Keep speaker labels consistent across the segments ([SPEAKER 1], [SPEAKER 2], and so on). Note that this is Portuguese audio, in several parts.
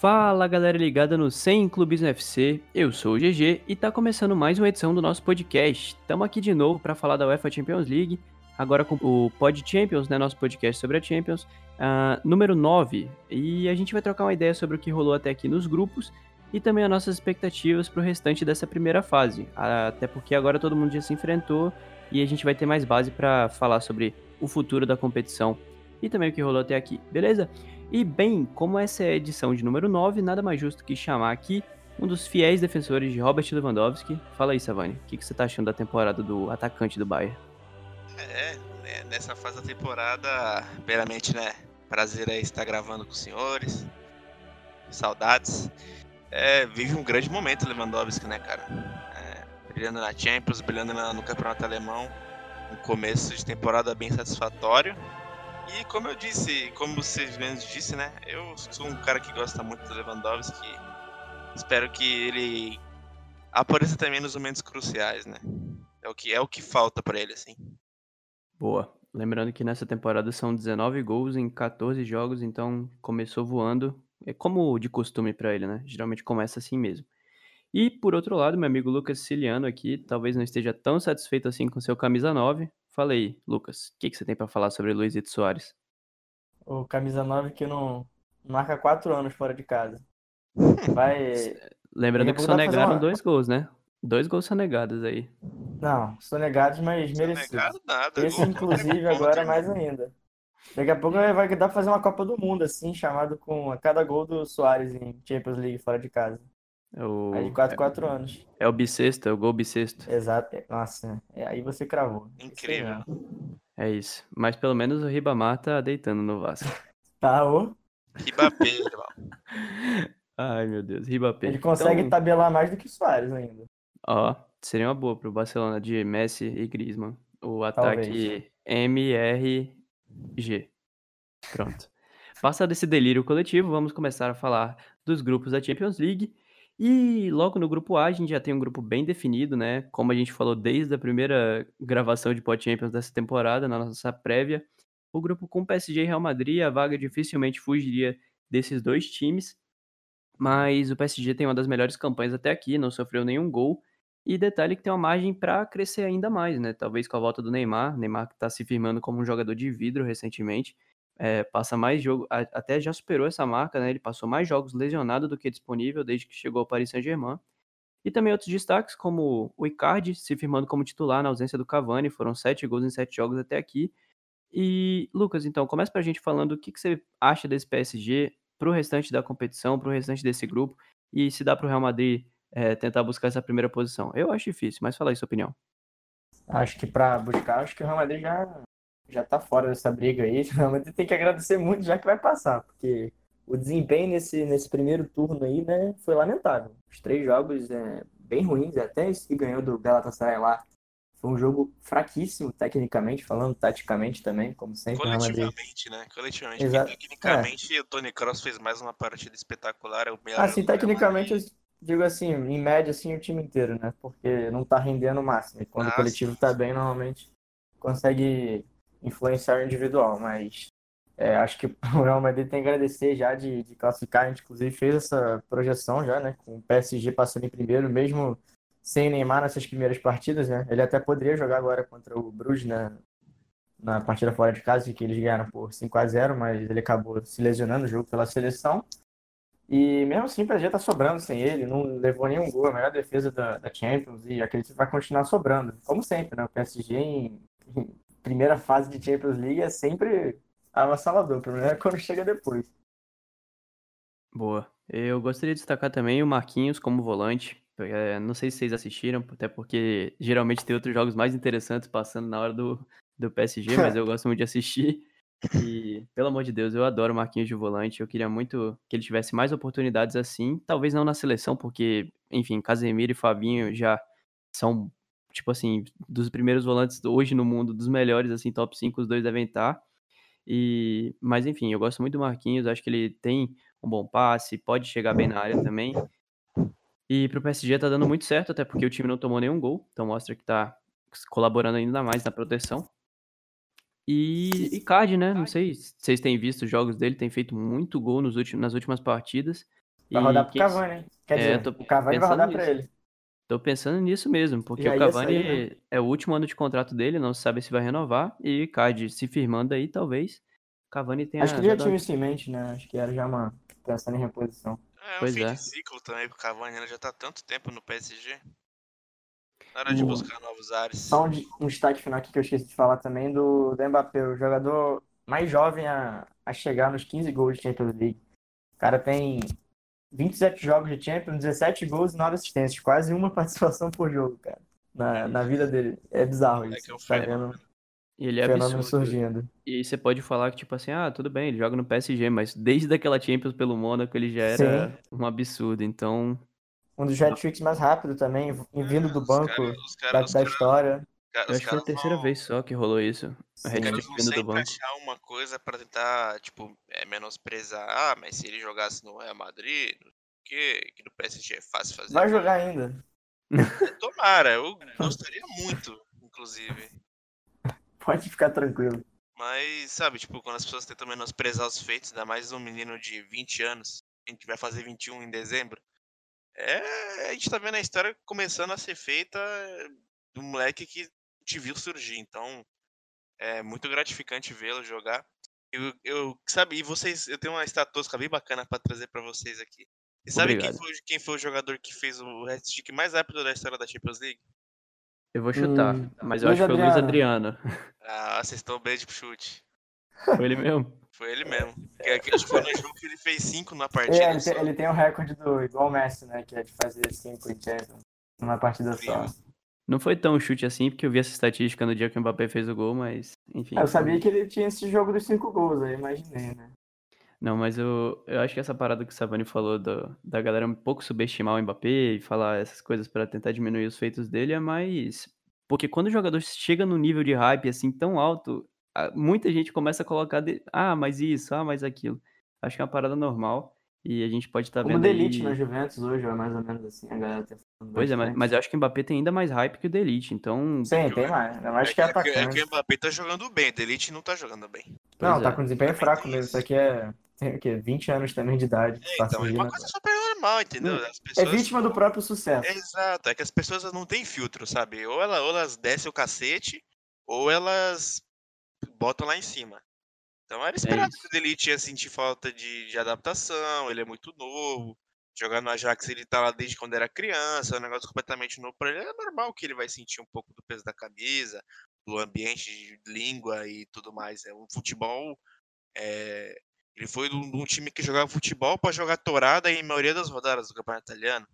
[SPEAKER 1] Fala galera ligada no 100 Clubes no FC, eu sou o GG e tá começando mais uma edição do nosso podcast. Estamos aqui de novo para falar da UEFA Champions League, agora com o Pod Champions, né, nosso podcast sobre a Champions, uh, número 9. E a gente vai trocar uma ideia sobre o que rolou até aqui nos grupos e também as nossas expectativas para o restante dessa primeira fase. Até porque agora todo mundo já se enfrentou e a gente vai ter mais base para falar sobre o futuro da competição e também o que rolou até aqui, beleza? E bem, como essa é a edição de número 9, nada mais justo que chamar aqui um dos fiéis defensores de Robert Lewandowski. Fala aí, Savani, o que, que você tá achando da temporada do atacante do Bayern?
[SPEAKER 2] É, né, nessa fase da temporada, primeiramente, né, prazer aí estar gravando com os senhores, saudades. É, vive um grande momento Lewandowski, né, cara? É, brilhando na Champions, brilhando no campeonato alemão, um começo de temporada bem satisfatório. E como eu disse, como você mesmo disse, né? Eu sou um cara que gosta muito do Lewandowski. Espero que ele apareça também nos momentos cruciais, né? É o que é o que falta para ele assim.
[SPEAKER 1] Boa. Lembrando que nessa temporada são 19 gols em 14 jogos, então começou voando. É como de costume para ele, né? Geralmente começa assim mesmo. E por outro lado, meu amigo Lucas Ciliano aqui, talvez não esteja tão satisfeito assim com seu camisa 9, Fala aí, Lucas, o que, que você tem para falar sobre Luizito Soares?
[SPEAKER 3] O camisa 9 que não marca quatro anos fora de casa. Vai.
[SPEAKER 1] Lembrando que sonegaram uma... dois gols, né? Dois gols sonegados aí.
[SPEAKER 3] Não, sonegados, mas merecidos. Nada, Esse, inclusive, agora mais ainda. Daqui a pouco vai dar pra fazer uma Copa do Mundo, assim, chamado com cada gol do Soares em Champions League fora de casa. É o... Aí de 4 4 é... anos.
[SPEAKER 1] É o bissexto, é o gol bissexto.
[SPEAKER 3] Exato. Nossa, é, aí você cravou.
[SPEAKER 2] Incrível.
[SPEAKER 1] É isso. Mas pelo menos o Ribamar tá deitando no Vasco.
[SPEAKER 3] Tá, ô.
[SPEAKER 2] Ribapé,
[SPEAKER 1] Ai, meu Deus, Ribapé.
[SPEAKER 3] Ele consegue então... tabelar mais do que o Soares ainda.
[SPEAKER 1] Ó, seria uma boa pro Barcelona de Messi e Griezmann. O ataque MRG. Pronto. Passado esse delírio coletivo, vamos começar a falar dos grupos da Champions League. E logo no grupo A, a gente já tem um grupo bem definido, né? Como a gente falou desde a primeira gravação de Pod Champions dessa temporada, na nossa prévia. O grupo com PSG e Real Madrid, a vaga dificilmente fugiria desses dois times. Mas o PSG tem uma das melhores campanhas até aqui, não sofreu nenhum gol. E detalhe que tem uma margem para crescer ainda mais, né? Talvez com a volta do Neymar. Neymar que está se firmando como um jogador de vidro recentemente é, passa mais jogo, até já superou essa marca, né? Ele passou mais jogos lesionado do que disponível desde que chegou ao Paris Saint-Germain. E também outros destaques, como o Icardi se firmando como titular na ausência do Cavani, foram sete gols em sete jogos até aqui. E, Lucas, então, começa pra gente falando o que, que você acha desse PSG pro restante da competição, pro restante desse grupo, e se dá pro Real Madrid é, tentar buscar essa primeira posição. Eu acho difícil, mas fala aí sua opinião.
[SPEAKER 3] Acho que para buscar, acho que o Real Madrid já já tá fora dessa briga aí. Realmente tem que agradecer muito já que vai passar, porque o desempenho nesse, nesse primeiro turno aí, né, foi lamentável. Os três jogos é, bem ruins, até esse que ganhou do Galatasaray lá foi um jogo fraquíssimo, tecnicamente falando, taticamente também, como sempre.
[SPEAKER 2] Coletivamente, né? Coletivamente. Exato. Tecnicamente, é. o Tony Cross fez mais uma partida espetacular. É o
[SPEAKER 3] melhor assim, tecnicamente, eu digo assim, em média, assim, o time inteiro, né? Porque não tá rendendo o máximo. E quando o coletivo tá bem, normalmente consegue influenciar o individual, mas é, acho que o Real Madrid tem que agradecer já de, de, classificar. A gente, inclusive, fez essa projeção já, né? Com o PSG passando em primeiro, mesmo sem Neymar nessas primeiras partidas, né? Ele até poderia jogar agora contra o Bruges na, na partida fora de casa, que eles ganharam por 5 a 0 mas ele acabou se lesionando no jogo pela seleção. E mesmo assim, o PSG tá sobrando sem ele, não levou nenhum gol, a melhor defesa da, da Champions, e acredito que vai continuar sobrando. Como sempre, né? O PSG em, em primeira fase de Champions League é sempre avassalador. O problema é quando chega depois.
[SPEAKER 1] Boa. Eu gostaria de destacar também o Marquinhos como volante. É, não sei se vocês assistiram, até porque geralmente tem outros jogos mais interessantes passando na hora do, do PSG, mas eu gosto muito de assistir. E, pelo amor de Deus, eu adoro o Marquinhos de volante. Eu queria muito que ele tivesse mais oportunidades assim. Talvez não na seleção, porque, enfim, Casemiro e Fabinho já são tipo assim, dos primeiros volantes hoje no mundo, dos melhores, assim, top 5, os dois devem estar. E, mas enfim, eu gosto muito do Marquinhos, acho que ele tem um bom passe, pode chegar bem na área também. E pro PSG tá dando muito certo, até porque o time não tomou nenhum gol, então mostra que tá colaborando ainda mais na proteção. E Icardi, né? Não sei se vocês têm visto os jogos dele, tem feito muito gol nos últimos, nas últimas partidas.
[SPEAKER 3] Vai rodar pro Cavani, hein? Quer é, dizer, o Cavani vai rodar nisso. pra ele.
[SPEAKER 1] Tô pensando nisso mesmo, porque o Cavani sair, né? é o último ano de contrato dele, não se sabe se vai renovar, e Card se firmando aí, talvez o Cavani tenha...
[SPEAKER 3] Acho que ele já tinha isso em mente, né? Acho que era já uma... pensando em reposição.
[SPEAKER 2] É, pois um fim é. de ciclo também pro Cavani, ele já tá tanto tempo no PSG. Na hora de buscar novos ares.
[SPEAKER 3] Só um, um, destaque final aqui que eu esqueci de falar também do, do Mbappé, o jogador mais jovem a, a chegar nos 15 gols de Champions League. O cara tem 27 jogos de Champions, 17 gols e 9 assistências. Quase uma participação por jogo, cara. Na, na vida dele. É bizarro isso. É que é tá vendo?
[SPEAKER 1] E ele é fenômeno absurdo. surgindo. E você pode falar que, tipo assim, ah, tudo bem, ele joga no PSG, mas desde aquela Champions pelo Mônaco ele já era Sim. um absurdo, então...
[SPEAKER 3] Um dos hat-tricks mais rápido também, vindo do banco cara, da, da história.
[SPEAKER 1] Cara, eu acho que foi a terceira vez só que rolou isso.
[SPEAKER 2] A hat-trick vindo do banco. achar uma coisa pra tentar, tipo, é, menosprezar. Ah, mas se ele jogasse no Real Madrid, que, que no PSG é fácil fazer.
[SPEAKER 3] Vai jogar ainda.
[SPEAKER 2] Tomara, eu gostaria muito, inclusive.
[SPEAKER 3] Pode ficar tranquilo.
[SPEAKER 2] Mas, sabe, tipo, quando as pessoas tentam menosprezar os feitos, ainda mais um menino de 20 anos, a gente vai fazer 21 em dezembro. É, a gente tá vendo a história começando a ser feita do moleque que te viu surgir. Então, é muito gratificante vê-lo jogar. Eu, eu, sabe, e vocês, eu tenho uma estatística bem bacana para trazer para vocês aqui. E sabe quem foi, quem foi, o jogador que fez o hat-trick mais rápido da história da Champions League?
[SPEAKER 1] Eu vou chutar, hum, mas eu acho que foi o Luiz Adriano.
[SPEAKER 2] Ah, vocês estão bem de chute.
[SPEAKER 1] Foi ele mesmo?
[SPEAKER 2] Foi ele mesmo. Que, que, acho que foi no jogo que ele fez 5 na partida.
[SPEAKER 3] É, ele, tem, ele tem o recorde do igual o Messi, né? Que é de fazer 5 em Champions numa partida só.
[SPEAKER 1] Não foi tão chute assim, porque eu vi essa estatística no dia que o Mbappé fez o gol, mas enfim.
[SPEAKER 3] Eu sabia que ele tinha esse jogo dos 5 gols, aí imaginei, né?
[SPEAKER 1] Não, mas eu, eu acho que essa parada que o Savani falou do, da galera um pouco subestimar o Mbappé e falar essas coisas para tentar diminuir os feitos dele é mais. Porque quando o jogador chega no nível de hype assim tão alto, muita gente começa a colocar. De... Ah, mas isso, ah, mas aquilo. Acho que é uma parada normal. E a gente pode estar tá vendo.
[SPEAKER 3] Como o Delite aí... na Juventus hoje, é mais ou menos assim, a galera tá
[SPEAKER 1] Pois é, mas, mas, eu acho que o Mbappé tem ainda mais hype que o Delite, então.
[SPEAKER 3] Sim, tem mais. Ainda mais é que é atacante.
[SPEAKER 2] É que o Mbappé tá jogando bem, o Delite não tá jogando bem.
[SPEAKER 3] Não, pois tá é. com desempenho fraco mesmo. Isso aqui é tem o quê? 20 anos também de idade.
[SPEAKER 2] É, então, é uma coisa super normal, entendeu?
[SPEAKER 3] É pessoas... É vítima do próprio sucesso.
[SPEAKER 2] Exato, é que as pessoas não têm filtro, sabe? Ou, ela, ou elas descem o cacete, ou elas botam lá em cima. Então era é esperado é que o Delite ia sentir falta de, de adaptação, ele é muito novo. Jogar no Ajax ele tá lá desde quando era criança, é um negócio completamente novo para ele. É normal que ele vai sentir um pouco do peso da camisa, do ambiente de língua e tudo mais. É um futebol é, ele foi de um time que jogava futebol para jogar torada em maioria das rodadas do campeonato italiano.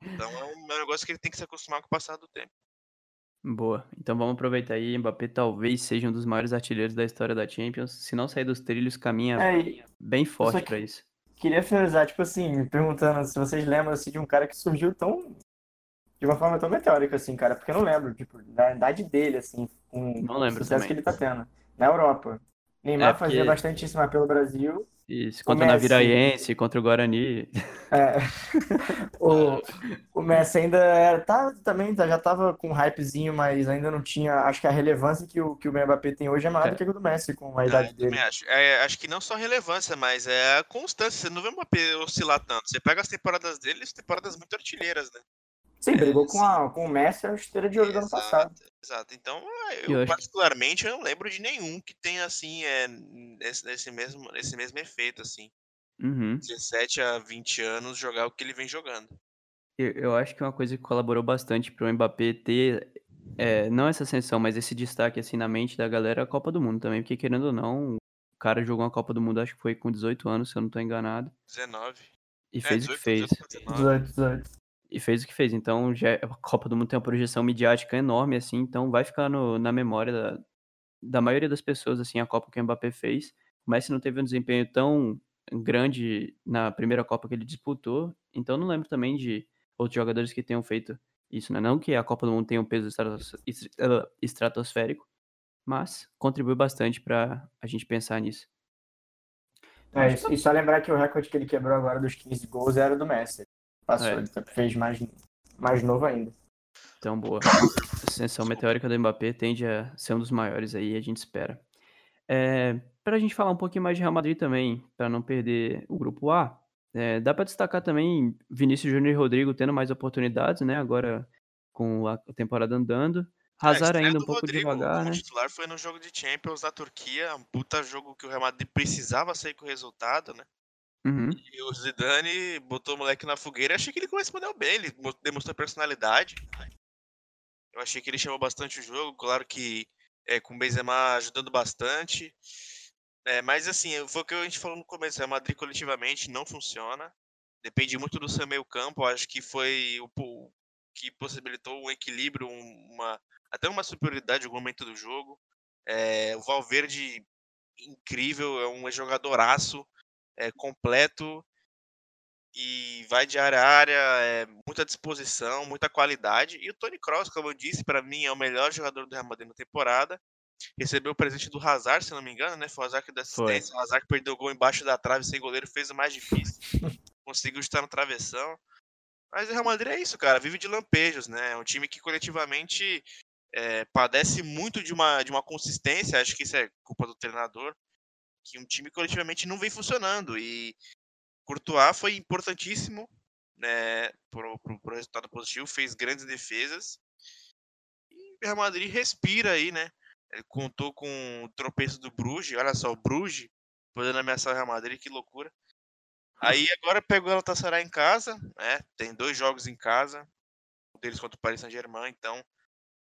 [SPEAKER 2] Então é um negócio que ele tem que se acostumar com o passar do tempo.
[SPEAKER 1] Boa. Então vamos aproveitar aí. Mbappé talvez seja um dos maiores artilheiros da história da Champions. Se não sair dos trilhos, caminha é, bem forte para isso.
[SPEAKER 3] Queria finalizar, tipo assim, me perguntando se vocês lembram assim, de um cara que surgiu tão. de uma forma tão meteórica, assim, cara, porque eu não lembro, tipo, da idade dele, assim, com o sucesso também. que ele tá tendo. Na Europa. Neymar é porque... fazia bastante isso pelo Brasil.
[SPEAKER 1] Isso, contra o Naviraense, contra o Guarani.
[SPEAKER 3] É. o, o Messi ainda era, tá, também tá, já tava com um hypezinho, mas ainda não tinha. Acho que a relevância que o, que o Mbappé tem hoje é maior é. do que a do Messi, com a idade é, dele.
[SPEAKER 2] Acho. É, acho que não só a relevância, mas é a constância. Você não vê o Mbappé oscilar tanto. Você pega as temporadas dele, as temporadas muito artilheiras, né?
[SPEAKER 3] Sim, brigou com, a, com o Messi a esteira de ouro do ano passado.
[SPEAKER 2] Exato. Então, eu, eu particularmente eu não lembro de nenhum que tenha assim, é, esse, esse, mesmo, esse mesmo efeito, assim.
[SPEAKER 1] Uhum.
[SPEAKER 2] 17 a 20 anos jogar o que ele vem jogando.
[SPEAKER 1] Eu, eu acho que uma coisa que colaborou bastante para o Mbappé ter, é, não essa ascensão, mas esse destaque assim na mente da galera é a Copa do Mundo também, porque querendo ou não, o cara jogou uma Copa do Mundo, acho que foi com 18 anos, se eu não estou enganado.
[SPEAKER 2] 19.
[SPEAKER 1] E é, fez 18, o que fez.
[SPEAKER 3] 18, 18
[SPEAKER 1] e fez o que fez. Então, já, a Copa do Mundo tem uma projeção midiática enorme, assim, então vai ficar no, na memória da, da maioria das pessoas, assim, a Copa que o Mbappé fez. O Messi não teve um desempenho tão grande na primeira Copa que ele disputou, então não lembro também de outros jogadores que tenham feito isso, né? Não que a Copa do Mundo tenha um peso estratosférico, mas contribui bastante para a gente pensar nisso.
[SPEAKER 3] É, e só lembrar que o recorde que ele quebrou agora dos 15 gols era do Messi. Passou, é. ele fez mais, mais novo ainda.
[SPEAKER 1] Então, boa. A ascensão meteórica do Mbappé tende a ser um dos maiores aí, a gente espera. É, para a gente falar um pouquinho mais de Real Madrid também, para não perder o grupo A, É, dá para destacar também Vinícius Júnior e Rodrigo tendo mais oportunidades, né? Agora com a temporada andando. Hazard ainda um pouco Rodrigo, devagar, né? O
[SPEAKER 2] titular foi no jogo de Champions da Turquia, um puta jogo que o Real Madrid precisava sair com o resultado, né?
[SPEAKER 1] Uhum.
[SPEAKER 2] E o Zidane botou o moleque na fogueira. Achei que ele correspondeu bem, ele demonstrou personalidade. Eu achei que ele chamou bastante o jogo, claro que é, com o Benzema ajudando bastante. É, mas assim, foi o que a gente falou no começo, o Madrid coletivamente não funciona. Depende muito do seu meio campo, acho que foi o que possibilitou um equilíbrio, uma, até uma superioridade no momento do jogo. É, o Valverde, incrível, é um jogadoraço, é, completo e vai de área a área, é, muita disposição, muita qualidade. E o Tony Kroos, como eu disse, para mim é o melhor jogador do Real Madrid na temporada. Recebeu o presente do Hazard, se não me engano, né? Foi o Hazard que deu assistência. Foi. O Hazard que perdeu o gol embaixo da trave sem goleiro, fez o mais difícil. Conseguiu estar no travessão. Mas o Real Madrid é isso, cara. Vive de lampejos, né? É um time que coletivamente é, padece muito de uma, de uma consistência. Acho que isso é culpa do treinador. Que um time coletivamente não vem funcionando. E Courtois foi importantíssimo né, para o resultado positivo, fez grandes defesas. E o Real Madrid respira aí, né? Ele contou com o tropeço do Bruges, olha só, o Bruges podendo ameaçar o Real Madrid, que loucura. Aí agora pegou o Galatasaray em casa, né? Tem dois jogos em casa, um deles contra o Paris Saint-Germain, então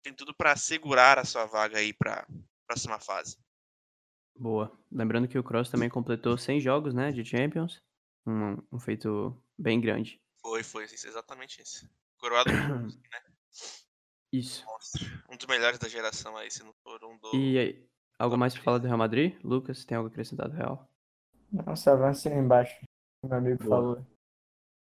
[SPEAKER 2] tem tudo para segurar a sua vaga aí para próxima fase.
[SPEAKER 1] Boa. Lembrando que o Cross também completou 100 jogos, né, de Champions um, um feito bem grande.
[SPEAKER 2] Foi, foi, exatamente isso. Coroado né?
[SPEAKER 1] Isso.
[SPEAKER 2] Um dos melhores da geração aí, se não for um do.
[SPEAKER 1] E aí, algo mais pra falar do Real Madrid? Lucas, tem algo acrescentado real?
[SPEAKER 3] Nossa, avance lá embaixo. Meu amigo Boa. falou.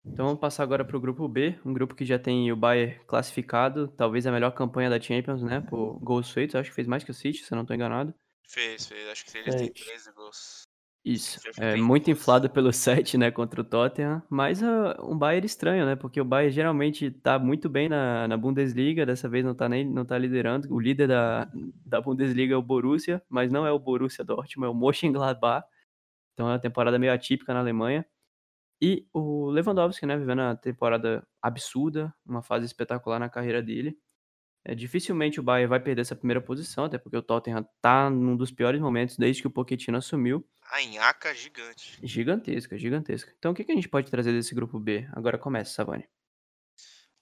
[SPEAKER 1] Então vamos passar agora para o grupo B, um grupo que já tem o Bayern classificado, talvez a melhor campanha da Champions, né? Por gols feitos, acho que fez mais que o City, se eu não estou enganado.
[SPEAKER 2] Fez, fez, acho que ele tem 13 gols.
[SPEAKER 1] Isso, é muito inflado pelo 7, né, contra o Tottenham, mas uh, um Bayern estranho, né, porque o Bayern geralmente tá muito bem na, na Bundesliga, dessa vez não tá nem não tá liderando, o líder da, da Bundesliga é o Borussia, mas não é o Borussia Dortmund, é o Mönchengladbach, então é uma temporada meio atípica na Alemanha, e o Lewandowski, né, vivendo uma temporada absurda, uma fase espetacular na carreira dele, é, dificilmente o Bayern vai perder essa primeira posição, até porque o Tottenham tá num dos piores momentos desde que o Pochettino assumiu.
[SPEAKER 2] A Inhaca gigante.
[SPEAKER 1] Gigantesca, gigantesca. Então o que, que a gente pode trazer desse grupo B? Agora começa, Savani.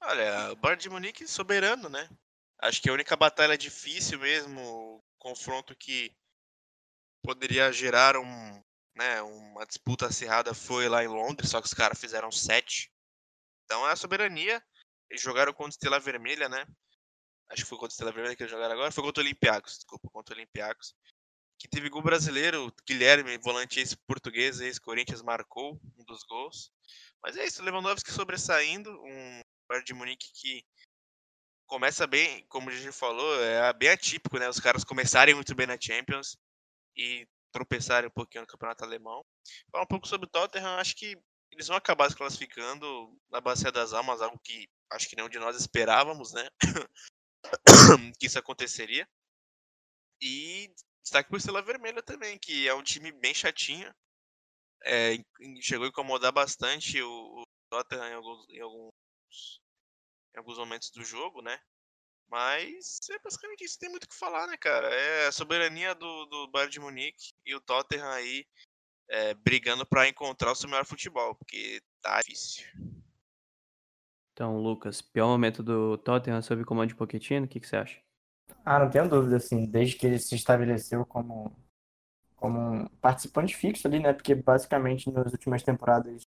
[SPEAKER 2] Olha, o Bayern de Munique soberano, né? Acho que a única batalha difícil mesmo, confronto que poderia gerar um, né, uma disputa acirrada foi lá em Londres, só que os caras fizeram sete. Então é a soberania. Eles jogaram contra Estrela Vermelha, né? Acho que foi contra o Estrela Vermelha que eles jogaram agora, foi contra o Olympiacos, desculpa, contra o Olympiacos, que teve gol brasileiro, Guilherme, volante ex-português, ex-Corinthians, marcou um dos gols. Mas é isso, Lewandowski sobressaindo, um Bayern de Munique que começa bem, como a gente falou, é bem atípico, né? Os caras começarem muito bem na Champions e tropeçarem um pouquinho no Campeonato Alemão. Falar um pouco sobre o Tottenham, acho que eles vão acabar se classificando na Bacia das Almas, algo que acho que nenhum de nós esperávamos, né? que isso aconteceria. E destaque por Estrela Vermelha também, que é um time bem chatinho. É, chegou a incomodar bastante o, o Tottenham em alguns, em alguns, em alguns momentos do jogo, né? Mas é basicamente isso, tem muito o que falar, né, cara? É a soberania do, do Bayern de Munique e o Tottenham aí é, brigando para encontrar o seu melhor futebol, porque tá difícil.
[SPEAKER 1] Então, Lucas, pior momento do Tottenham sob comando de Pochettino, o que, que você acha?
[SPEAKER 3] Ah, não tenho dúvida, assim, desde que ele se estabeleceu como, como um participante fixo ali, né? Porque basicamente nas últimas temporadas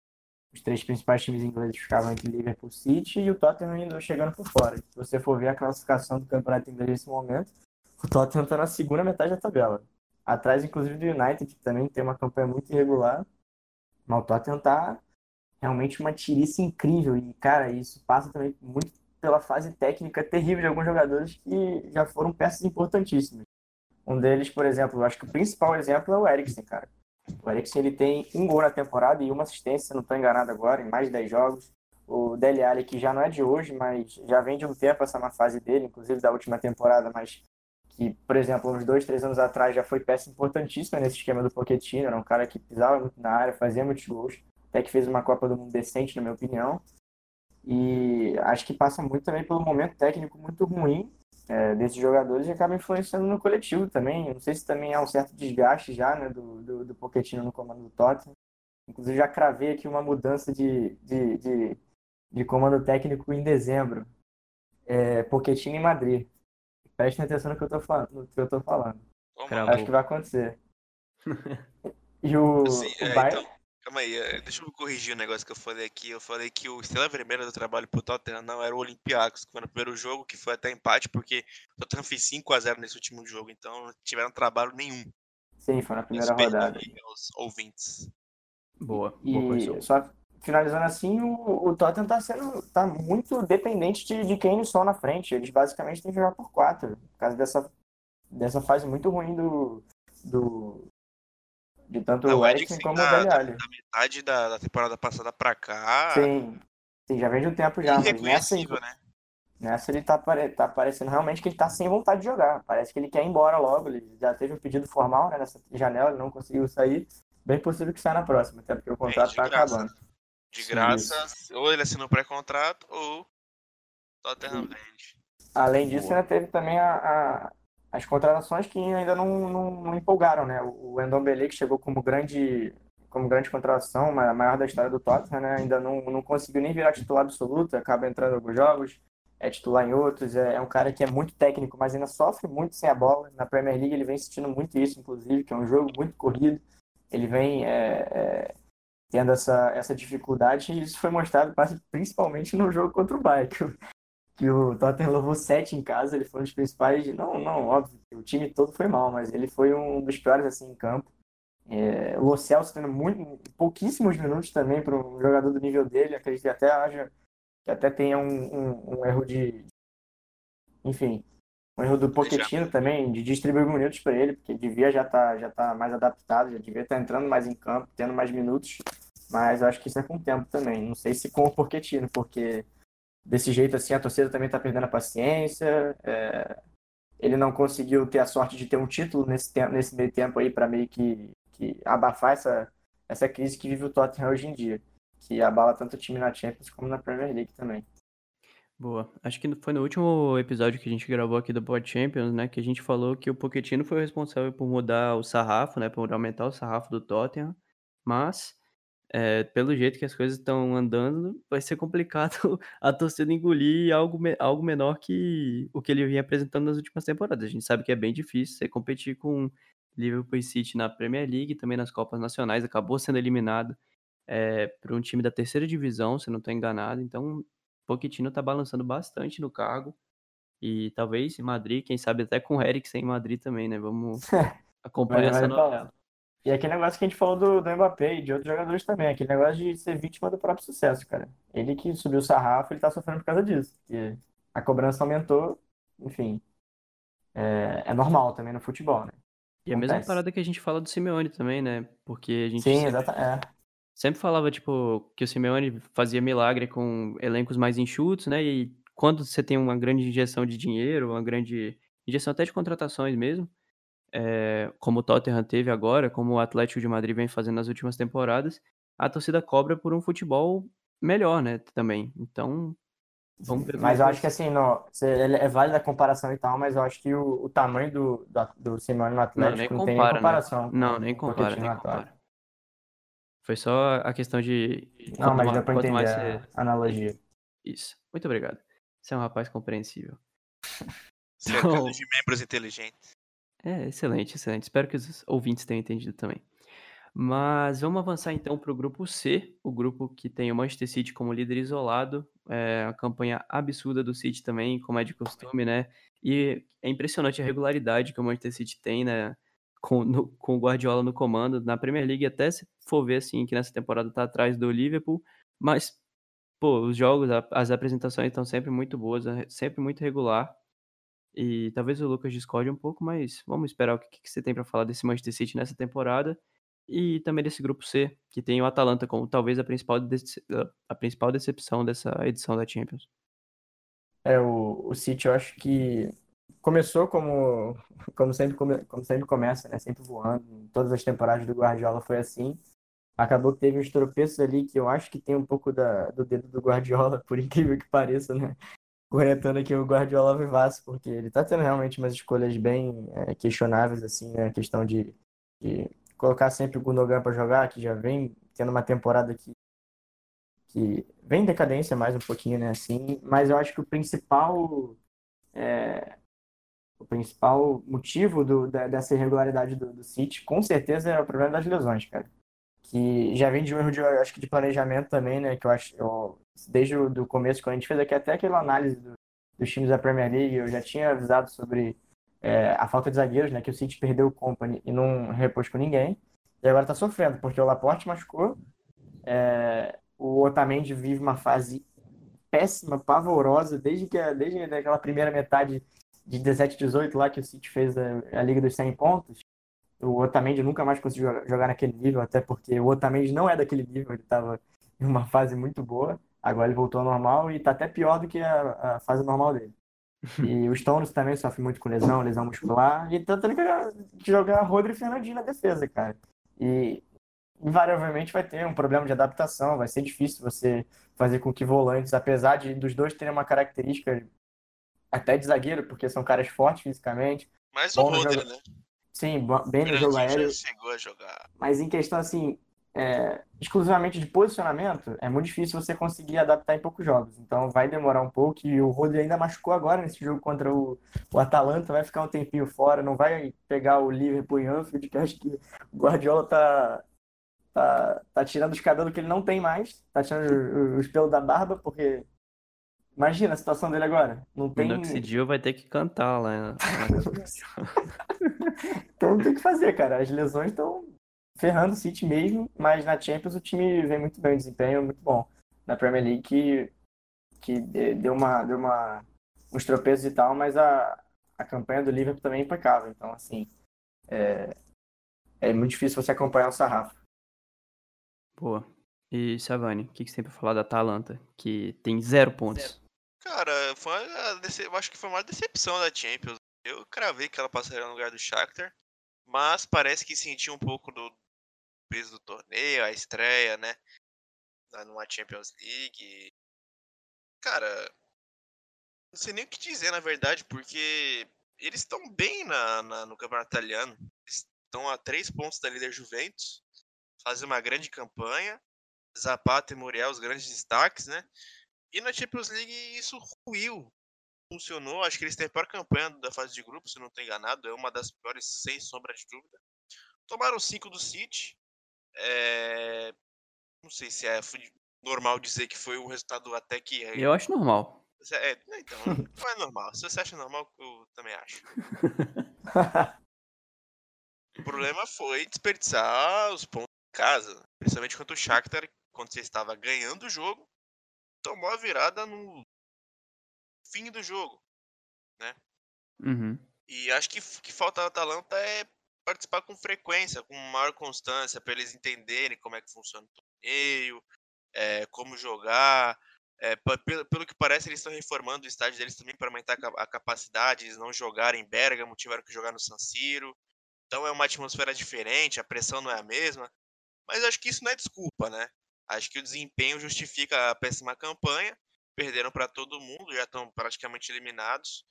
[SPEAKER 3] os três principais times ingleses ficavam entre Liverpool City e o Tottenham indo chegando por fora. Se você for ver a classificação do campeonato inglês nesse momento, o Tottenham está na segunda metade da tabela. Atrás, inclusive, do United, que também tem uma campanha muito irregular. Mas o Tottenham está realmente uma tiriça incrível. E, cara, isso passa também muito pela fase técnica terrível de alguns jogadores que já foram peças importantíssimas. Um deles, por exemplo, eu acho que o principal exemplo é o Eriksen, cara. O Eriksen ele tem um gol na temporada e uma assistência, se não estou enganado agora, em mais de 10 jogos. O Dele Alli, que já não é de hoje, mas já vem de um tempo essa uma fase dele, inclusive da última temporada, mas que, por exemplo, uns dois, três anos atrás já foi peça importantíssima nesse esquema do Pochettino, era um cara que pisava muito na área, fazia muitos gols. Até que fez uma Copa do Mundo decente, na minha opinião. E acho que passa muito também pelo momento técnico muito ruim é, desses jogadores e acaba influenciando no coletivo também. Não sei se também há um certo desgaste já né, do, do, do Pochettino no comando do Tottenham. Inclusive já cravei aqui uma mudança de, de, de, de comando técnico em dezembro. É, Pochettino em Madrid. Prestem atenção no que eu tô falando. No que eu tô falando. Acho que vai acontecer. e o,
[SPEAKER 2] Sim,
[SPEAKER 3] o
[SPEAKER 2] é,
[SPEAKER 3] Bayern...
[SPEAKER 2] então, calma aí, é, deixa eu corrigir o um negócio que eu falei aqui. Eu falei que o Estrela Vermelha do trabalho pro Tottenham não era o Olympiacos, que foi no primeiro jogo, que foi até empate, porque o Tottenham fez 5x0 nesse último jogo, então não tiveram trabalho nenhum.
[SPEAKER 3] Sim, foi na primeira rodada.
[SPEAKER 2] Aos ouvintes.
[SPEAKER 1] Boa,
[SPEAKER 3] E
[SPEAKER 1] boa
[SPEAKER 3] só finalizando assim, o, o Tottenham tá sendo tá muito dependente de, de Kane só na frente. Eles basicamente têm que jogar por quatro, por causa dessa, dessa fase muito ruim do, do de tanto
[SPEAKER 2] Não,
[SPEAKER 3] o
[SPEAKER 2] é
[SPEAKER 3] Eriksen como o
[SPEAKER 2] da,
[SPEAKER 3] Dele
[SPEAKER 2] da,
[SPEAKER 3] Alli.
[SPEAKER 2] da metade da, da temporada passada pra cá.
[SPEAKER 3] Sim, sim, já vem de um tempo já, mas nessa,
[SPEAKER 2] irreconhecível, né?
[SPEAKER 3] nessa ele tá, tá parecendo realmente que ele tá sem vontade de jogar. Parece que ele quer ir embora logo. Ele já teve um pedido formal né, nessa janela, ele não conseguiu sair. Bem possível que saia na próxima, até porque o contrato
[SPEAKER 2] de
[SPEAKER 3] tá
[SPEAKER 2] graça.
[SPEAKER 3] acabando.
[SPEAKER 2] De
[SPEAKER 3] Sim,
[SPEAKER 2] graça, ou ele assina um pré-contrato, ou Tottenham vende.
[SPEAKER 3] Além disso, ainda teve também a, a- as contratações que ainda não, não, não empolgaram, né? O Endombele, que chegou como grande, como grande contratação, a maior da história do Tottenham, né? Ainda não, não conseguiu nem virar titular absoluto, acaba entrando em alguns jogos, é titular em outros, é, é um cara que é muito técnico, mas ainda sofre muito sem a bola. Na Premier League ele vem sentindo muito isso, inclusive, que é um jogo muito corrido. Ele vem é, é, tendo essa, essa dificuldade e isso foi mostrado principalmente no jogo contra o Bayern, que o, Tottenham levou sete em casa, ele foi um dos principais, não, não, óbvio, o time todo foi mal, mas ele foi um dos piores assim em campo. É, o Lo Celso tendo muito, pouquíssimos minutos também para um jogador do nível dele, acredito que até haja, que até tenha um, um, um erro de, enfim, um erro do Pochettino também, de distribuir minutos para ele, porque devia já estar já tá mais adaptado, já devia estar entrando mais em campo, tendo mais minutos, mas eu acho que isso é com o tempo também, não sei se com o Pochettino, porque desse jeito assim a torcida também está perdendo a paciência, é, ele não conseguiu ter a sorte de ter um título nesse, tempo, nesse meio tempo aí para meio que, que abafar essa, essa crise que vive o Tottenham hoje em dia, que abala tanto o time na Champions como na Premier League também.
[SPEAKER 1] Boa. Acho que foi no último episódio que a gente gravou aqui do Pod Champions, né, que a gente falou que o Pochettino foi o responsável por mudar o sarrafo, né, por aumentar o sarrafo do Tottenham, mas é, pelo jeito que as coisas estão andando, vai ser complicado a torcida engolir algo, algo menor que o que ele vinha apresentando nas últimas temporadas. A gente sabe que é bem difícil você competir com Liverpool e City na Premier League, também nas Copas Nacionais, acabou sendo eliminado é, por um time da terceira divisão, se não estou enganado, então Pochettino tá balançando bastante no cargo. E talvez em Madrid, quem sabe até com o Eriksen em Madrid também, né? Vamos acompanhar essa novela.
[SPEAKER 3] E aquele negócio que a gente falou do, do Mbappé e de outros jogadores também, aquele negócio de ser vítima do próprio sucesso, cara. Ele que subiu o sarrafo, ele tá sofrendo por causa disso. Porque a cobrança aumentou, enfim. É, é normal também no futebol, né?
[SPEAKER 1] E a mesma parada que a gente fala do Simeone também, né? Porque a gente
[SPEAKER 3] Sim,
[SPEAKER 1] sempre,
[SPEAKER 3] exatamente. É.
[SPEAKER 1] sempre falava, tipo, que o Simeone fazia milagre com elencos mais enxutos, né? E quando você tem uma grande injeção de dinheiro, uma grande injeção até de contratações mesmo, é, como o Tottenham teve agora, como o Atlético de Madrid vem fazendo nas últimas temporadas, a torcida cobra por um futebol melhor, né? Também. Então, vamos ver
[SPEAKER 3] Mas
[SPEAKER 1] é
[SPEAKER 3] eu acho que assim, não, é válida a comparação e tal, mas eu acho que o, o tamanho do, do, do Simeone no
[SPEAKER 1] Não,
[SPEAKER 3] Atlético
[SPEAKER 1] nem
[SPEAKER 3] não tem nem
[SPEAKER 1] compara, né?
[SPEAKER 3] comparação com
[SPEAKER 1] Não, nem compara, nem compara. Foi só a questão de
[SPEAKER 3] Não, mas
[SPEAKER 1] mais,
[SPEAKER 3] deu pra entender
[SPEAKER 1] mais
[SPEAKER 3] a
[SPEAKER 1] você.
[SPEAKER 3] analogia.
[SPEAKER 1] Isso. Muito obrigado. Você é um rapaz compreensível.
[SPEAKER 2] Cercado
[SPEAKER 1] Então,
[SPEAKER 2] de membros inteligentes.
[SPEAKER 1] É excelente, excelente. Espero que os ouvintes tenham entendido também. Mas vamos avançar então para o grupo C, o grupo que tem o Manchester City como líder isolado, é, a campanha absurda do City também, como é de costume, né? E é impressionante a regularidade que o Manchester City tem, né? Com, no- com o Guardiola no comando. Na Premier League, até se for ver assim, que nessa temporada tá atrás do Liverpool, mas, pô, os jogos, as apresentações estão sempre muito boas, é sempre muito regular. E talvez o Lucas discorde um pouco, mas vamos esperar o que, que você tem para falar desse Manchester City nessa temporada e também desse grupo C, que tem o Atalanta como talvez a principal, a principal decepção dessa edição da Champions.
[SPEAKER 3] É, o, o City eu acho que começou como, como sempre, come- como sempre começa, né? Sempre voando. Em todas as temporadas do Guardiola foi assim. acabou que teve uns tropeços ali que eu acho que tem um pouco da, do dedo do Guardiola, por incrível que pareça, né? Corretando aqui o Guardiola Vivaço, porque ele tá tendo realmente umas escolhas bem é, questionáveis, assim, né? A questão de, de colocar sempre o Gundogan para jogar, que já vem tendo uma temporada que, que vem em decadência mais um pouquinho, né? Assim, mas eu acho que o principal é, o principal motivo do, dessa irregularidade do, do City, com certeza, é o problema das lesões, cara. Que já vem de um erro de, acho que de planejamento também, né? Que eu acho, eu, desde o do começo, quando a gente fez aqui até aquela análise do, dos times da Premier League, eu já tinha avisado sobre é, a falta de zagueiros, né? Que o City perdeu o Company e não repôs com ninguém. E agora tá sofrendo, porque o Laporte machucou, é, o Otamendi vive uma fase péssima, pavorosa, desde que desde aquela primeira metade de 17, 18 lá que o City fez a, a Liga dos 100 pontos, o Otamendi nunca mais conseguiu jogar naquele nível, até porque o Otamendi não é daquele nível, ele estava em uma fase muito boa, agora ele voltou ao normal e está até pior do que a, a, fase normal dele. E o Stones também sofre muito com lesão, lesão muscular, e tá tendo que jogar Rodri e Fernandinho na defesa, cara. E invariavelmente vai ter um problema de adaptação, vai ser difícil você fazer com que volantes, apesar de dos dois terem uma característica até de zagueiro, porque são caras fortes fisicamente.
[SPEAKER 2] Mas o Rodri, jogo... né?
[SPEAKER 3] Sim, bem no jogo aéreo.
[SPEAKER 2] Chegou a jogar.
[SPEAKER 3] Mas em questão, assim, é, exclusivamente de posicionamento, é muito difícil você conseguir adaptar em poucos jogos. Então vai demorar um pouco e o Rodri ainda machucou agora nesse jogo contra o, o Atalanta, vai ficar um tempinho fora, não vai pegar o Liverpool em Anfield, que acho que o Guardiola tá, tá, tá tirando os cabelos que ele não tem mais, tá tirando os pelos da barba, porque Imagina a situação dele agora. Não tem.
[SPEAKER 1] O Minoxidil vai ter que cantar lá.
[SPEAKER 3] então não tem o que fazer, cara. As lesões estão ferrando o City mesmo, mas na Champions o time vem muito bem, o desempenho é muito bom. Na Premier League que, que deu uma, deu uma uns tropeços e tal, mas a, a campanha do Liverpool também é impecável. Então, assim, é, é muito difícil você acompanhar o sarrafo.
[SPEAKER 1] Boa. E Savani, o que, que você tem pra falar da Atalanta, que tem zero pontos? Zero.
[SPEAKER 2] Cara, foi uma, eu acho que foi uma decepção da Champions. Eu cravei que ela passaria no lugar do Shakhtar, mas parece que sentiu um pouco do peso do torneio, a estreia, né? Numa Champions League. Cara, não sei nem o que dizer, na verdade, porque eles estão bem na, na, no campeonato italiano. Estão a três pontos da líder Juventus, fazem uma grande campanha. Zapata e Muriel, os grandes destaques, né? E na Champions League isso ruiu. Funcionou, acho que eles têm a pior campanha da fase de grupo, se não estou enganado. É uma das piores, sem sombra de dúvida. Tomaram 5 do City. É... Não sei se é normal dizer que foi um resultado até que.
[SPEAKER 1] Eu acho normal.
[SPEAKER 2] É, então, não é normal. Se você acha normal, eu também acho. o problema foi desperdiçar os pontos em casa, principalmente contra o Shakhtar, quando você estava ganhando o jogo tomou a virada no fim do jogo, né?
[SPEAKER 1] Uhum.
[SPEAKER 2] E acho que que falta ao Atalanta é participar com frequência, com maior constância, para eles entenderem como é que funciona o torneio, é, como jogar. É, pelo, pelo que parece, eles estão reformando o estádio deles também para aumentar a capacidade. Eles não jogarem em Bergamo, tiveram que jogar no San Siro. Então é uma atmosfera diferente, a pressão não é a mesma. Mas acho que isso não é desculpa, né? Acho que o desempenho justifica a péssima campanha. Perderam para todo mundo, já estão praticamente eliminados.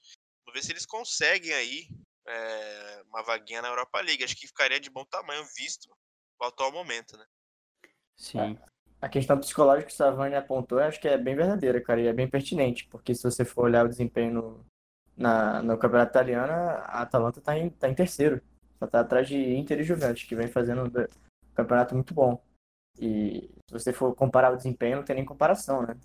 [SPEAKER 2] Vamos ver se eles conseguem aí é, uma vaguinha na Europa League. Acho que ficaria de bom tamanho visto o atual momento, né?
[SPEAKER 1] Sim.
[SPEAKER 3] A questão psicológica que o Savani apontou, acho que é bem verdadeira, cara, e é bem pertinente, porque se você for olhar o desempenho no, na, no campeonato italiano, a Atalanta está em, tá em terceiro. Só está atrás de Inter e Juventus, que vem fazendo um campeonato muito bom. E se você for comparar o desempenho, não tem nem comparação, né?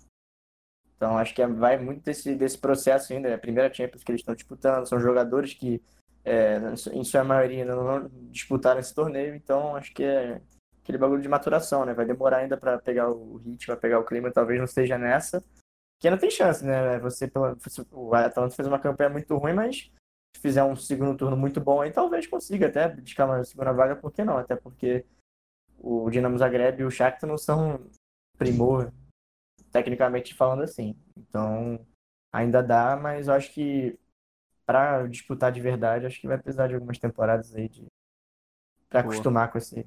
[SPEAKER 3] Então acho que é, vai muito desse, desse processo ainda. É a primeira Champions que eles estão disputando, são jogadores que, é, em sua maioria, não disputaram esse torneio, então acho que é aquele bagulho de maturação, né? Vai demorar ainda para pegar o ritmo, para pegar o clima, talvez não esteja nessa. Que ainda tem chance, né? Você, o Atalanta fez uma campanha muito ruim, mas se fizer um segundo turno muito bom aí, talvez consiga até buscar uma segunda vaga, por que não? Até porque o Dinamo Zagreb e o Shakhtar não são primor, tecnicamente falando assim. Então, ainda dá, mas eu acho que para disputar de verdade, acho que vai precisar de algumas temporadas aí de para acostumar com esse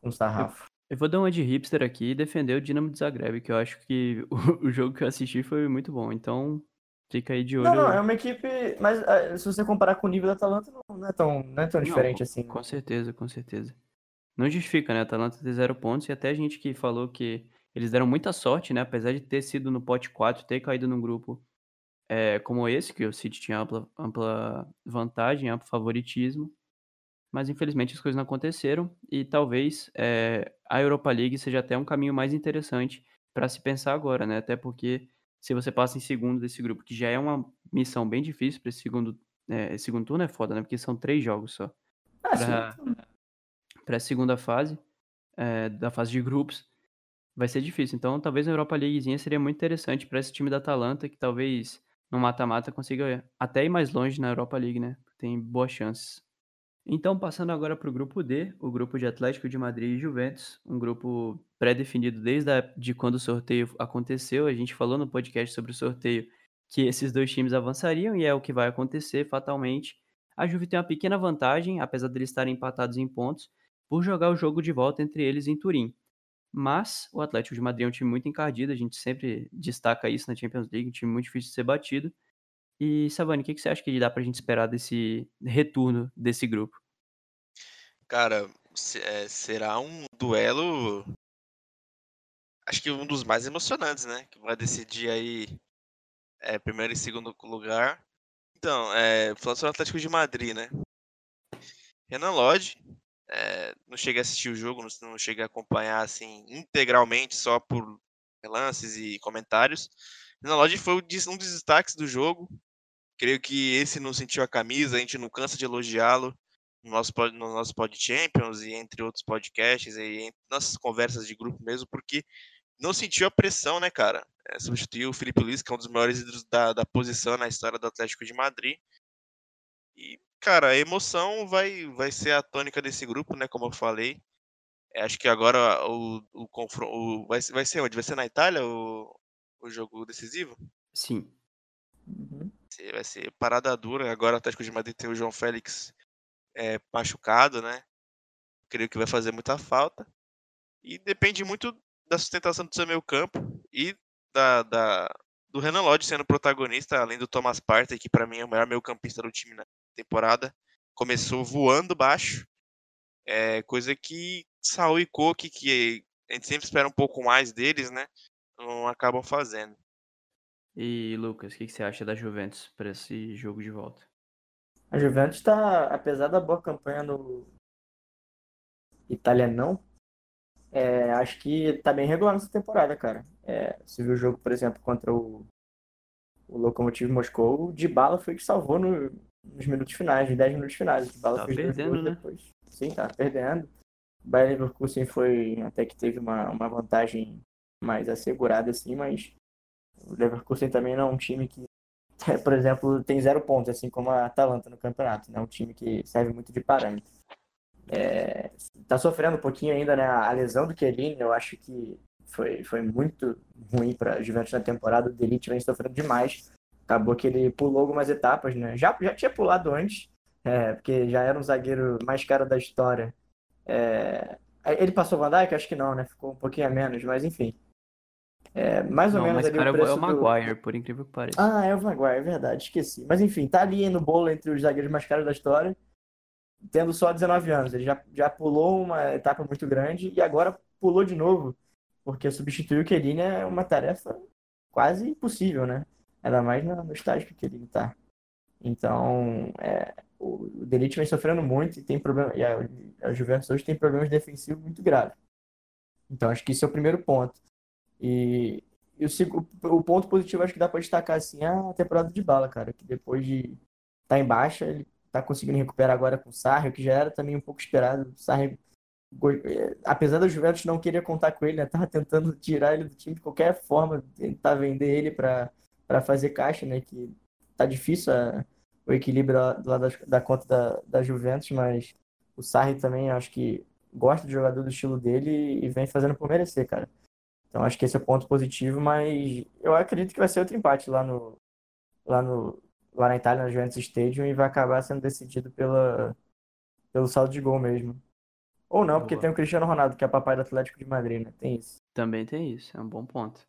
[SPEAKER 3] com sarrafo.
[SPEAKER 1] Eu, eu, vou dar uma de hipster aqui e defender o Dinamo de Zagreb, que eu acho que o, o jogo que eu assisti foi muito bom. Então, fica aí de olho.
[SPEAKER 3] Não, não, é uma equipe. Mas uh, se você comparar com o nível da Atalanta, não é tão, não é tão não, diferente
[SPEAKER 1] com,
[SPEAKER 3] assim.
[SPEAKER 1] Com certeza, com certeza. Não justifica, né? A Atalanta ter zero pontos e até a gente que falou que eles deram muita sorte, né? Apesar de ter sido no pote 4, ter caído num grupo é, como esse, que o City tinha ampla, ampla vantagem, amplo favoritismo. Mas infelizmente as coisas não aconteceram e talvez é, a Europa League seja até um caminho mais interessante para se pensar agora, né? Até porque se você passa em segundo desse grupo, que já é uma missão bem difícil para esse segundo, é, segundo turno é foda, né? Porque são três jogos só.
[SPEAKER 3] Ah,
[SPEAKER 1] para a segunda fase, é, da fase de grupos, vai ser difícil. Então, talvez a Europa Leaguezinha seria muito interessante para esse time da Atalanta, que talvez no mata-mata consiga até ir mais longe na Europa League, né? Tem boas chances. Então, passando agora para o grupo D, o grupo de Atlético de Madrid e Juventus, um grupo pré-definido desde a, de quando o sorteio aconteceu. A gente falou no podcast sobre o sorteio que esses dois times avançariam e é o que vai acontecer fatalmente. A Juve tem uma pequena vantagem, apesar de eles estarem empatados em pontos, por jogar o jogo de volta entre eles em Turim. Mas o Atlético de Madrid é um time muito encardido, a gente sempre destaca isso na Champions League, um time muito difícil de ser batido. E, Savani, o que, você acha que dá pra gente esperar desse retorno desse grupo?
[SPEAKER 2] Cara, é, será um duelo. Acho que um dos mais emocionantes, né? Que vai decidir aí é, primeiro e segundo lugar. Então, é, falando sobre o Atlético de Madrid, né? Renan Lodge, é, não cheguei a assistir o jogo, não, não cheguei a acompanhar assim integralmente, só por lances e comentários. Na loja foi um dos destaques do jogo. Creio que esse não sentiu a camisa, a gente não cansa de elogiá-lo no nosso, no nosso Pod Champions e entre outros podcasts e nossas conversas de grupo mesmo, porque não sentiu a pressão, né, cara? É, substituiu o Felipe Luiz, que é um dos maiores ídolos da, da posição na história do Atlético de Madrid. E Cara, a emoção vai, vai ser a tônica desse grupo, né? Como eu falei. É, acho que agora o, o confronto. Vai, vai ser onde? Vai ser na Itália o, o jogo decisivo?
[SPEAKER 1] Sim.
[SPEAKER 3] Uhum.
[SPEAKER 2] Vai ser parada dura. Agora o Atlético de Madrid tem o João Félix é, machucado, né? Creio que vai fazer muita falta. E depende muito da sustentação do seu meio campo e da, da, do Renan Lodge sendo protagonista, além do Thomas Partey, que para mim é o maior meio campista do time, né? Temporada. Começou voando baixo, é, coisa que Saul e Coque, que a gente sempre espera um pouco mais deles, né? Não acabam fazendo.
[SPEAKER 1] E Lucas, o que, que você acha da Juventus para esse jogo de volta?
[SPEAKER 3] A Juventus está, apesar da boa campanha no Italianão, é, acho que está bem regular nessa temporada, cara. É, você viu o jogo, por exemplo, contra o, o Lokomotiv Moscou, o Dybala foi que salvou no, nos minutos finais, nos 10 minutos finais. O
[SPEAKER 1] Bala tá fez perdendo, né?
[SPEAKER 3] depois. Sim, tá perdendo. O Bayern Leverkusen foi até que teve uma, uma vantagem mais assegurada, assim, mas o Leverkusen também não é um time que, por exemplo, tem zero pontos, assim como a Atalanta no campeonato. É né? um time que serve muito de parâmetro. É, tá sofrendo um pouquinho ainda, né? A lesão do Chiellini, eu acho que foi, foi muito ruim para a Juventus na temporada. O Delite vem sofrendo demais acabou que ele pulou algumas etapas, né? Já, já tinha pulado antes, é, porque já era um zagueiro mais caro da história. É, ele passou o Van Dijk? Acho que não, né? Ficou um pouquinho a menos, mas enfim. É, mais ou
[SPEAKER 1] não,
[SPEAKER 3] menos
[SPEAKER 1] mas
[SPEAKER 3] ali
[SPEAKER 1] cara,
[SPEAKER 3] o preço
[SPEAKER 1] é o Maguire, do... por incrível que pareça.
[SPEAKER 3] Ah, é o Maguire, é verdade, esqueci. Mas enfim, tá ali no bolo entre os zagueiros mais caros da história, tendo só 19 anos. Ele já, já pulou uma etapa muito grande e agora pulou de novo, porque substituir o Chiellini é uma tarefa quase impossível, né? Ainda mais no, no estágio que ele está. Então, é, o, o vem sofrendo muito e tem problema. E a, a Juventus hoje tem problemas defensivos muito graves. Então, acho que esse é o primeiro ponto. E, e o, o, ponto positivo, acho que dá para destacar assim, a temporada de bala, cara. Que depois de tá em baixa, ele está conseguindo recuperar agora com o Sarri, que já era também um pouco esperado. O Sarri, é, apesar da Juventus não querer contar com ele, né, tava tentando tirar ele do time de qualquer forma, tentar vender ele para para fazer caixa, né? Que tá difícil a, o equilíbrio lá da, da conta da, da Juventus, mas o Sarri também acho que gosta de jogador do estilo dele e vem fazendo por merecer, cara. Então acho que esse é o ponto positivo, mas eu acredito que vai ser outro empate lá no lá no lá na Itália, na Juventus Stadium e vai acabar sendo decidido pela pelo saldo de gol mesmo. Ou não, porque
[SPEAKER 1] Boa.
[SPEAKER 3] tem o Cristiano Ronaldo, que é papai do Atlético de Madrid, né? Tem isso.
[SPEAKER 1] Também tem isso, é um bom ponto.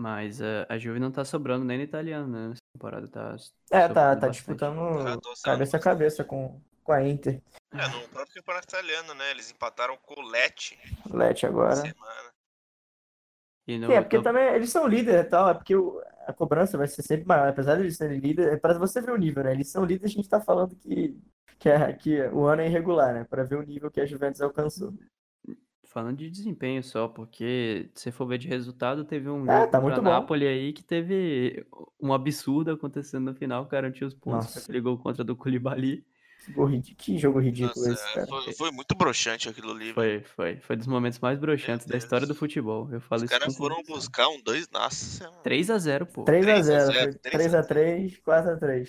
[SPEAKER 1] Mas eh, a Juve não tá sobrando nem no italiano, né? Nessa temporada tá.
[SPEAKER 3] É, tá, tá disputando
[SPEAKER 2] Tá,
[SPEAKER 3] cabeça a cabeça com, com a Inter.
[SPEAKER 2] É, no próprio campeonato italiano, né? Eles empataram com o Lecce
[SPEAKER 3] Lete
[SPEAKER 2] na
[SPEAKER 3] agora.
[SPEAKER 2] semana.
[SPEAKER 1] E no,
[SPEAKER 3] Sim, é porque
[SPEAKER 1] no-
[SPEAKER 3] também eles são líderes e tal, é porque o- a cobrança vai ser sempre maior, apesar de eles serem líderes, é pra você ver o nível, né? Eles são líderes, a gente tá falando que, que, é, que o ano é irregular, né? Pra ver o nível que a Juventus alcançou.
[SPEAKER 1] Falando de desempenho só, porque se for ver de resultado, teve um
[SPEAKER 3] É,
[SPEAKER 1] jogo
[SPEAKER 3] tá muito.
[SPEAKER 1] Napoli aí que teve um absurdo acontecendo no final, garantiu os pontos
[SPEAKER 3] Nossa.
[SPEAKER 1] aquele gol contra do Koulibaly.
[SPEAKER 3] Que, jogo ridículo
[SPEAKER 2] Nossa,
[SPEAKER 3] esse, cara.
[SPEAKER 2] foi, foi muito broxante aquilo ali.
[SPEAKER 1] Foi, foi, foi dos momentos mais broxantes da história do futebol. Eu falo
[SPEAKER 2] Os caras foram buscar um 2, nossa.
[SPEAKER 1] 3x0, pô.
[SPEAKER 3] 3x0,
[SPEAKER 2] 3
[SPEAKER 3] foi 3x3, 4x3.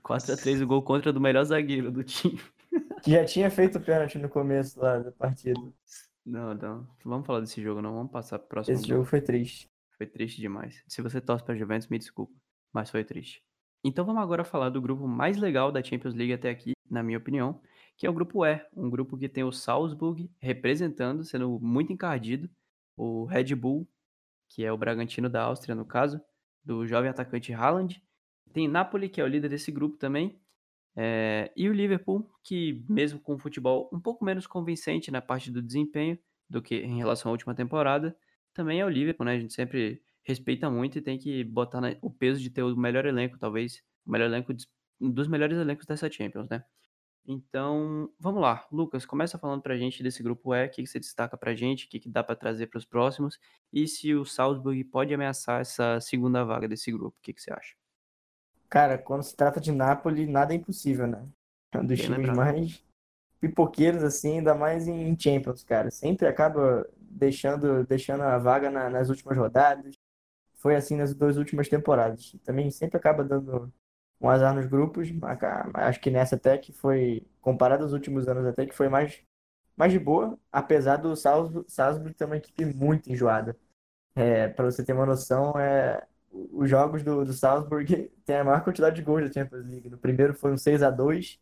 [SPEAKER 1] 4x3 o gol contra do melhor zagueiro do time.
[SPEAKER 3] Que já tinha feito pênalti no começo lá da partida.
[SPEAKER 1] Não, não. Vamos falar desse jogo, não. Vamos passar pro próximo
[SPEAKER 3] Esse
[SPEAKER 1] jogo.
[SPEAKER 3] jogo foi triste.
[SPEAKER 1] Foi triste demais. Se você torce pra Juventus, me desculpa, mas foi triste. Então vamos agora falar do grupo mais legal da Champions League até aqui, na minha opinião, que é o grupo E, um grupo que tem o Salzburg representando, sendo muito encardido, o Red Bull, que é o Bragantino da Áustria, no caso, do jovem atacante Haaland. Tem Napoli, que é o líder desse grupo também, é, e o Liverpool, que mesmo com o futebol um pouco menos convincente na parte do desempenho do que em relação à última temporada, também é o Liverpool, né? A gente sempre respeita muito e tem que botar o peso de ter o melhor elenco, talvez o melhor elenco um dos melhores elencos dessa Champions, né? Então, vamos lá. Lucas, começa falando pra gente desse grupo E, o que, que você destaca pra gente, o que, que dá pra trazer pros próximos, e se o Salzburg pode ameaçar essa segunda vaga desse grupo, o que, que você acha?
[SPEAKER 3] Cara, quando se trata de Napoli, nada é impossível, né? É um dos
[SPEAKER 1] Bem
[SPEAKER 3] times
[SPEAKER 1] lembrado.
[SPEAKER 3] mais pipoqueiros, assim, ainda mais em Champions, cara. Sempre acaba deixando, deixando a vaga na- nas últimas rodadas. Foi assim nas duas últimas temporadas. Também sempre acaba dando um azar nos grupos. Acho que nessa até que foi, comparado aos últimos anos, até que foi mais, mais de boa, apesar do Salzburg, Salzburg ter uma equipe muito enjoada. É, para você ter uma noção, é, os jogos do, do Salzburg têm a maior quantidade de gols da Champions League. No primeiro foi um 6 a 2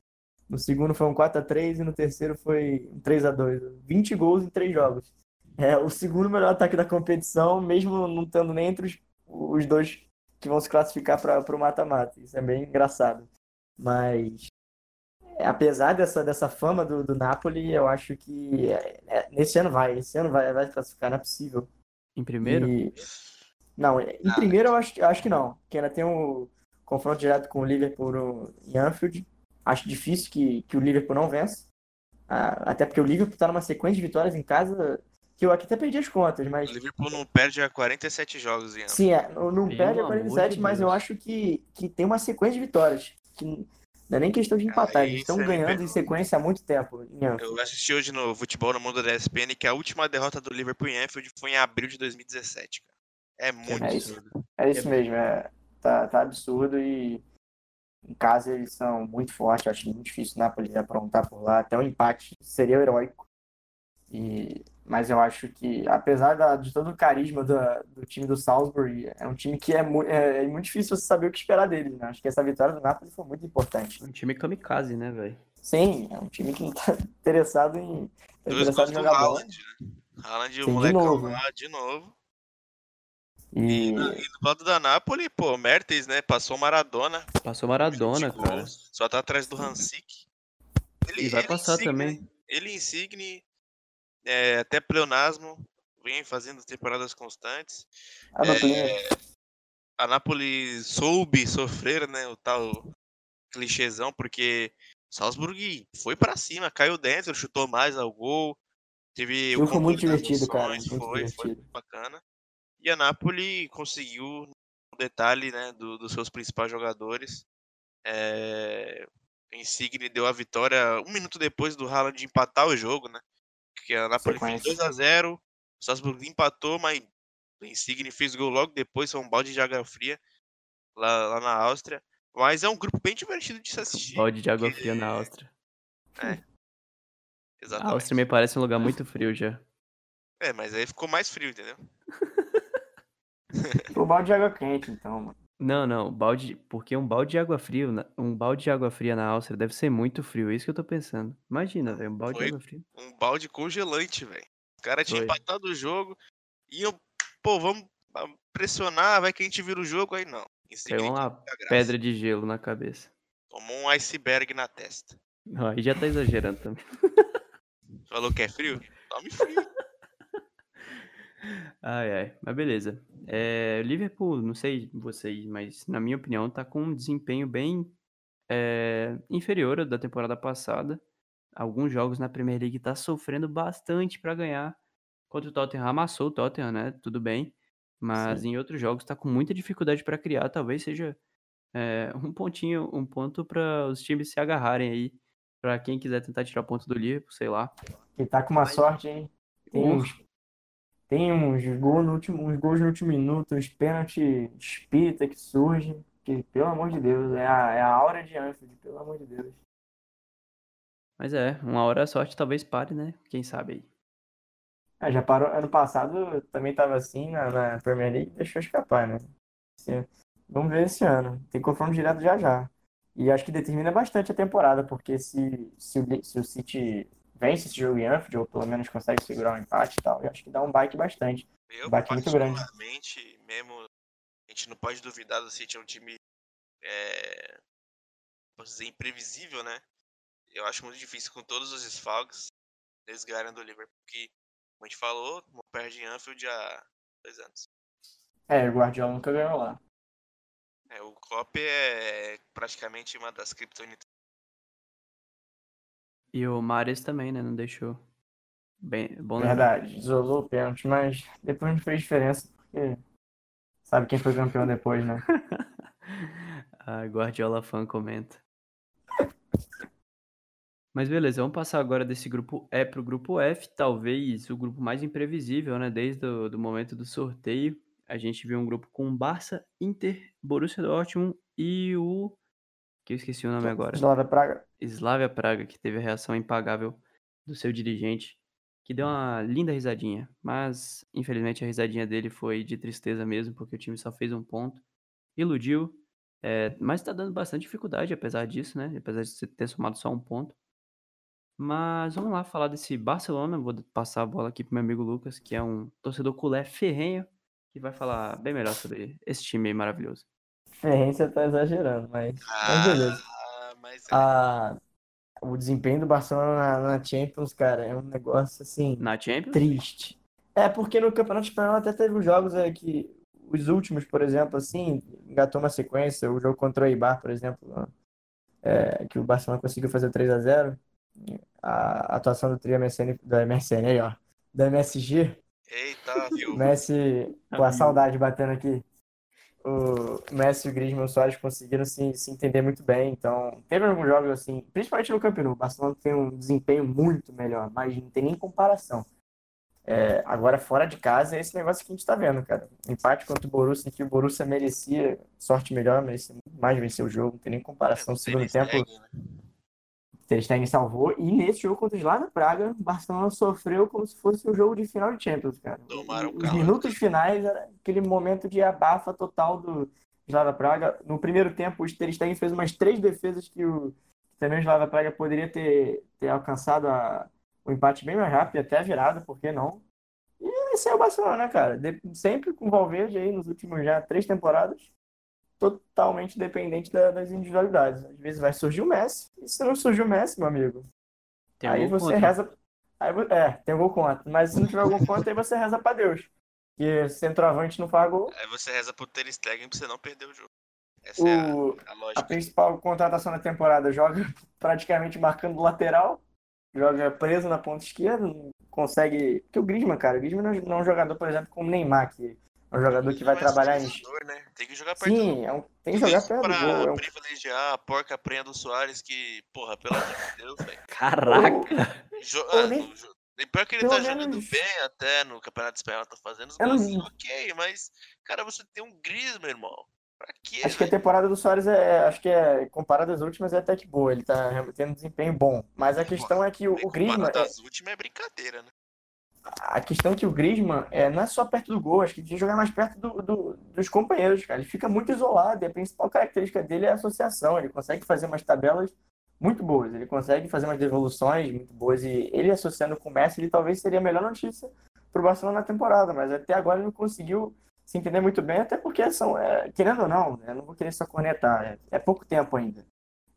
[SPEAKER 3] no segundo foi um 4 a 3 e no terceiro foi um 3 a 2 20 gols em três jogos. É o segundo melhor ataque da competição, mesmo não estando nem entre os, os dois que vão se classificar para o mata-mata. Isso é bem engraçado. Mas, é, apesar dessa, dessa fama do, do Napoli, eu acho que é, é, nesse ano vai. Esse ano vai, vai se classificar, não é possível.
[SPEAKER 1] Em primeiro?
[SPEAKER 3] E- Não, em
[SPEAKER 2] Ah,
[SPEAKER 3] primeiro eu acho, eu acho que não. Porque ainda tem um confronto direto com o Liverpool em Anfield. Acho difícil que, que o Liverpool não vença. Ah, até porque o Liverpool tá numa sequência de vitórias em casa que eu aqui até perdi as contas, mas
[SPEAKER 2] O Liverpool não perde há 47 jogos em ano.
[SPEAKER 3] sim, é, não perde a
[SPEAKER 1] amor de
[SPEAKER 3] 47, mas eu acho que, que tem uma sequência de vitórias. Que não é nem questão de empatar, eles estão
[SPEAKER 2] me
[SPEAKER 3] ganhando em sequência há muito tempo em Anfield.
[SPEAKER 2] Eu assisti hoje no Futebol no Mundo da ESPN que a última derrota do Liverpool em Anfield foi em abril de 2017, cara. É muito
[SPEAKER 3] É isso.
[SPEAKER 2] absurdo.
[SPEAKER 3] É isso mesmo, é, tá, tá absurdo e em casa eles são muito fortes, acho muito difícil o Napoli aprontar por lá, até o empate seria heróico. E, mas eu acho que, apesar da- de todo o carisma do, do time do Salzburg, é um time que é, mu- é, é muito difícil você saber o que esperar deles, né? Acho que essa vitória do Napoli foi muito importante.
[SPEAKER 1] Um time kamikaze, né, velho?
[SPEAKER 3] Sim, é um time que não tá interessado em, tá
[SPEAKER 2] Dois
[SPEAKER 3] interessado em
[SPEAKER 2] do
[SPEAKER 3] jogar bola.
[SPEAKER 2] Haaland, né? Haaland, o
[SPEAKER 3] Sim, de
[SPEAKER 2] molecão
[SPEAKER 3] novo,
[SPEAKER 2] lá, de novo.
[SPEAKER 3] E
[SPEAKER 2] E no lado da Napoli, pô, Mertens, né, passou Maradona.
[SPEAKER 1] Passou Maradona,
[SPEAKER 2] 20
[SPEAKER 1] cara.
[SPEAKER 2] gols, Só tá atrás do Hansik. Ele,
[SPEAKER 1] E vai
[SPEAKER 2] ele
[SPEAKER 1] passar
[SPEAKER 2] Insigne,
[SPEAKER 1] também.
[SPEAKER 2] Ele Insigne, é, até pleonasmo, vem fazendo temporadas constantes.
[SPEAKER 3] a Napoli,
[SPEAKER 2] A Napoli soube sofrer, né, o tal clichêzão, porque Salzburg foi pra cima, caiu dentro, chutou mais ao gol. Teve
[SPEAKER 3] jogo
[SPEAKER 2] o
[SPEAKER 3] foi muito divertido, cara,
[SPEAKER 2] emoções,
[SPEAKER 3] muito
[SPEAKER 2] foi, foi
[SPEAKER 3] divertido.
[SPEAKER 2] bacana. E a Napoli conseguiu um detalhe, né, do- dos seus principais jogadores. É... Insigne deu a vitória um minuto depois do Haaland empatar o jogo, né? Porque a Napoli fez
[SPEAKER 3] Sequência.
[SPEAKER 2] 2 a 0 o Salzburg empatou, mas o Insigne fez gol logo depois, foi um balde de água fria lá, lá na Áustria. Mas é um grupo bem divertido de se assistir.
[SPEAKER 1] Balde de água
[SPEAKER 2] porque-
[SPEAKER 1] fria na Áustria. A
[SPEAKER 2] Exatamente.
[SPEAKER 1] Áustria me parece um lugar muito frio já.
[SPEAKER 2] É, mas aí ficou mais frio, entendeu?
[SPEAKER 3] O balde de água quente, então, mano.
[SPEAKER 1] Não, não, balde, porque um balde de água fria, um balde de água fria na Áustria deve ser muito frio, é isso que eu tô pensando. Imagina, velho, um balde
[SPEAKER 2] Foi.
[SPEAKER 1] de água fria.
[SPEAKER 2] Um balde congelante, velho. Os caras tinham
[SPEAKER 1] Foi.
[SPEAKER 2] empatado o jogo. E eu, pô, vamos pressionar, vai que a gente vira o jogo. Aí não.
[SPEAKER 1] Caiu uma pedra de gelo na cabeça.
[SPEAKER 2] Tomou um iceberg na testa.
[SPEAKER 1] Não, aí já tá exagerando também.
[SPEAKER 2] Falou que é frio? Tome frio.
[SPEAKER 1] Ai, ai, mas beleza. É, o Liverpool, não sei vocês, mas na minha opinião, tá com um desempenho bem é, inferior ao da temporada passada. Alguns jogos na Premier League tá sofrendo bastante pra ganhar. Contra o Tottenham, amassou o Tottenham, né? Tudo bem. Mas
[SPEAKER 3] Sim.
[SPEAKER 1] em outros jogos tá com muita dificuldade pra criar. Talvez seja é, um pontinho, um ponto pra os times se agarrarem aí. Pra quem quiser tentar tirar ponto do Liverpool, sei lá.
[SPEAKER 3] E tá com uma sorte, hein? Tem uns, tem uns gols no último, uns gols no último minuto, uns pênaltis espírita que surgem. Que, pelo amor de Deus, é a, é a aura de Anfield, pelo amor de Deus.
[SPEAKER 1] Mas é, uma hora a sorte talvez pare, né? Quem sabe aí.
[SPEAKER 3] Ah, já parou. Ano passado também tava assim na, na Premier League, deixou escapar, né? Esse- vamos ver esse ano. Tem confronto direto já já. E acho que determina bastante a temporada, porque se, se, o, se o City vence esse jogo em Anfield, ou pelo menos consegue segurar um empate e tal, eu acho que dá um bike bastante.
[SPEAKER 2] Eu,
[SPEAKER 3] Bate muito grande.
[SPEAKER 2] mesmo, a gente não pode duvidar do City é um time, é, posso dizer, imprevisível, né? Eu acho muito difícil com todos os desfalques eles ganharem do Liverpool, porque, como a gente falou, perde em Anfield há dois anos.
[SPEAKER 3] É, o Guardiola nunca ganhou lá.
[SPEAKER 2] É, o Klopp é praticamente uma das criptonitas.
[SPEAKER 1] E o Mares também, né? Não deixou. Bem, bom.
[SPEAKER 3] Verdade, isolou o pênalti, mas depois não fez diferença, porque sabe quem foi campeão depois, né?
[SPEAKER 1] A Guardiola fã comenta. Mas beleza, vamos passar agora desse grupo E pro grupo F, talvez o grupo mais imprevisível, né? Desde o do momento do sorteio. A gente viu um grupo com Barça, Inter, Borussia Dortmund e o. que eu esqueci o nome agora.
[SPEAKER 3] Slavia Praga.
[SPEAKER 1] Slavia Praga, que teve a reação impagável do seu dirigente, que deu uma linda risadinha, mas infelizmente a risadinha dele foi de tristeza mesmo, porque o time só fez um ponto, iludiu, é, mas tá dando bastante dificuldade apesar disso, né? Apesar de ter somado só um ponto. Mas vamos lá falar desse Barcelona. Vou passar a bola aqui pro meu amigo Lucas, que é um torcedor culé ferrenho, que vai falar bem melhor sobre esse time aí maravilhoso.
[SPEAKER 3] Ferrense tá exagerando, mas, mas beleza.
[SPEAKER 2] Ah, mas é,
[SPEAKER 3] A, o desempenho do Barcelona na, na Champions, cara, é um negócio assim
[SPEAKER 1] Na Champions?
[SPEAKER 3] triste. É porque no Campeonato Espanhol até teve os jogos é, que os últimos, por exemplo, assim, engatou uma sequência. O jogo contra o Eibar, por exemplo, é, que o Barcelona conseguiu fazer 3 a 0 A atuação do trio MSN, da MSN aí, ó, da MSG,
[SPEAKER 2] Eita, viu?
[SPEAKER 3] Messi, com a saudade batendo aqui. O Messi, o Griezmann e o Soares conseguiram se, se entender muito bem. Então, teve alguns jogos assim, principalmente no Camp Nou, o Barcelona tem um desempenho muito melhor, mas não tem nem comparação. É, agora, fora de casa, é esse negócio que a gente tá vendo, cara. Empate contra o Borussia, que o Borussia merecia sorte melhor, merecia mais vencer o jogo, não tem nem comparação. No segundo tempo,
[SPEAKER 2] Stegen, né?
[SPEAKER 3] Ter Stegen salvou. E nesse jogo contra o Slavia Praga, o Barcelona sofreu como se fosse um jogo de final de Champions, cara.
[SPEAKER 2] Tomaram
[SPEAKER 3] Os
[SPEAKER 2] calma.
[SPEAKER 3] minutos finais aquele momento de abafa total do Slavia Praga. No primeiro tempo, o Ter Stegen fez umas três defesas que o também o Slavia Praga poderia ter, ter alcançado a- o empate bem mais rápido, e até a virada, por que não? E esse é o Barcelona, né, cara? De- sempre com o Valverde aí nos últimos já três temporadas totalmente dependente da- das individualidades. Às vezes vai surgir o Messi, e se não surgir o Messi, meu amigo,
[SPEAKER 1] Tem
[SPEAKER 3] aí você
[SPEAKER 1] contra.
[SPEAKER 3] reza. Aí, é, tem gol contra. Mas se não tiver gol contra, aí você reza pra Deus. Porque centroavante não faz gol.
[SPEAKER 2] Aí você reza pro Ter Stegen pra você não perder o jogo. Essa é a,
[SPEAKER 3] O,
[SPEAKER 2] a
[SPEAKER 3] a
[SPEAKER 2] lógica.
[SPEAKER 3] principal contratação da temporada joga praticamente marcando lateral, joga preso na ponta esquerda, não consegue. Porque o Griezmann, cara, o Griezmann não é- um jogador, por exemplo, como o Neymar, que um jogador que vai trabalhar em.
[SPEAKER 2] né? Tem que jogar perto do
[SPEAKER 3] Sim, é um- tem que jogar perto do
[SPEAKER 2] pra
[SPEAKER 3] gol. É um
[SPEAKER 2] privilegiar a porca prenha do Soares, que, porra, pelo amor de Deus, velho.
[SPEAKER 1] Caraca!
[SPEAKER 2] Jo- ah,
[SPEAKER 3] nem-
[SPEAKER 2] o jo- e pior que ele
[SPEAKER 3] pelo
[SPEAKER 2] tá
[SPEAKER 3] menos-
[SPEAKER 2] jogando bem até no Campeonato Espanhol, tá fazendo os
[SPEAKER 3] Eu não-
[SPEAKER 2] ok, mas, cara, você tem um Griezmann, irmão. Pra quê,
[SPEAKER 3] Acho que a temporada do Soares é, acho que é, comparado às últimas, é até que boa. Ele tá tendo um desempenho bom. Mas a questão é que o, o Griezmann,
[SPEAKER 2] Comparado
[SPEAKER 3] é,
[SPEAKER 2] às últimas é brincadeira, né?
[SPEAKER 3] A questão é que o Griezmann é, não é só perto do gol, acho que tem que jogar mais perto do, do, dos companheiros, cara. Ele fica muito isolado e a principal característica dele é a associação. Ele consegue fazer umas tabelas muito boas, ele consegue fazer umas devoluções muito boas e ele associando com o Messi, ele talvez seria a melhor notícia para o Barcelona na temporada, mas até agora ele não conseguiu se entender muito bem, até porque são, é, querendo ou não, né, não vou querer só cornetar, é, é pouco tempo ainda.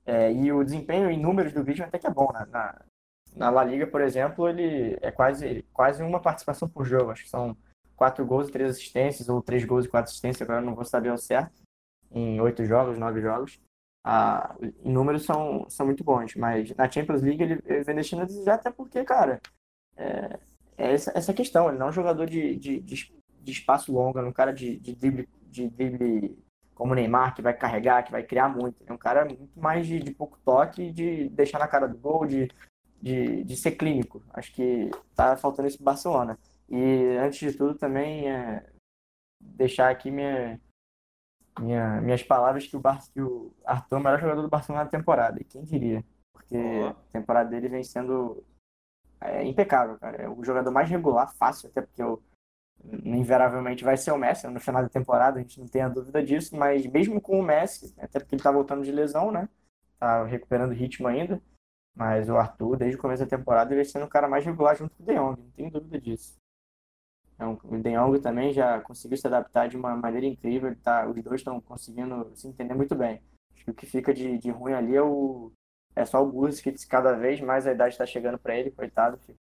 [SPEAKER 3] É, e o desempenho em números do Griezmann até que é bom, né? na, na La Liga, por exemplo, ele é quase, quase uma participação por jogo. Acho que são quatro gols e três assistências, ou três gols e quatro assistências, agora não vou saber ao certo, em oito jogos, nove jogos. Ah, em números são, são muito bons, mas na Champions League ele, ele vem deixando a desejar, até porque, cara, é, é essa, essa questão. Ele não é um jogador de, de, de, de espaço longo, é um cara de, de, drible, de drible como o Neymar, que vai carregar, que vai criar muito. É um cara muito mais de, de pouco toque, de deixar na cara do gol, de de, de ser clínico. Acho que tá faltando isso Barcelona. E antes de tudo também é deixar aqui minha, minha, minhas palavras que o, Bar, que o Arthur é o melhor jogador do Barcelona na temporada. E quem diria? Porque a temporada dele vem sendo é, impecável, cara. É o jogador mais regular, fácil, até porque eu, invariavelmente vai ser o Messi no final da temporada, a gente não tem a dúvida disso, mas mesmo com o Messi, até porque ele tá voltando de lesão, né? Tá recuperando ritmo ainda. Mas o Arthur, desde o começo da temporada, ele vem sendo o cara mais regular junto com o De Jong, não tenho dúvida disso. Então, o De Jong também já conseguiu se adaptar de uma maneira incrível, tá, os dois estão conseguindo se entender muito bem. Acho que o que fica de, de ruim ali é, o, é só o Busquets, que cada vez mais a idade está chegando para ele, coitado. Fico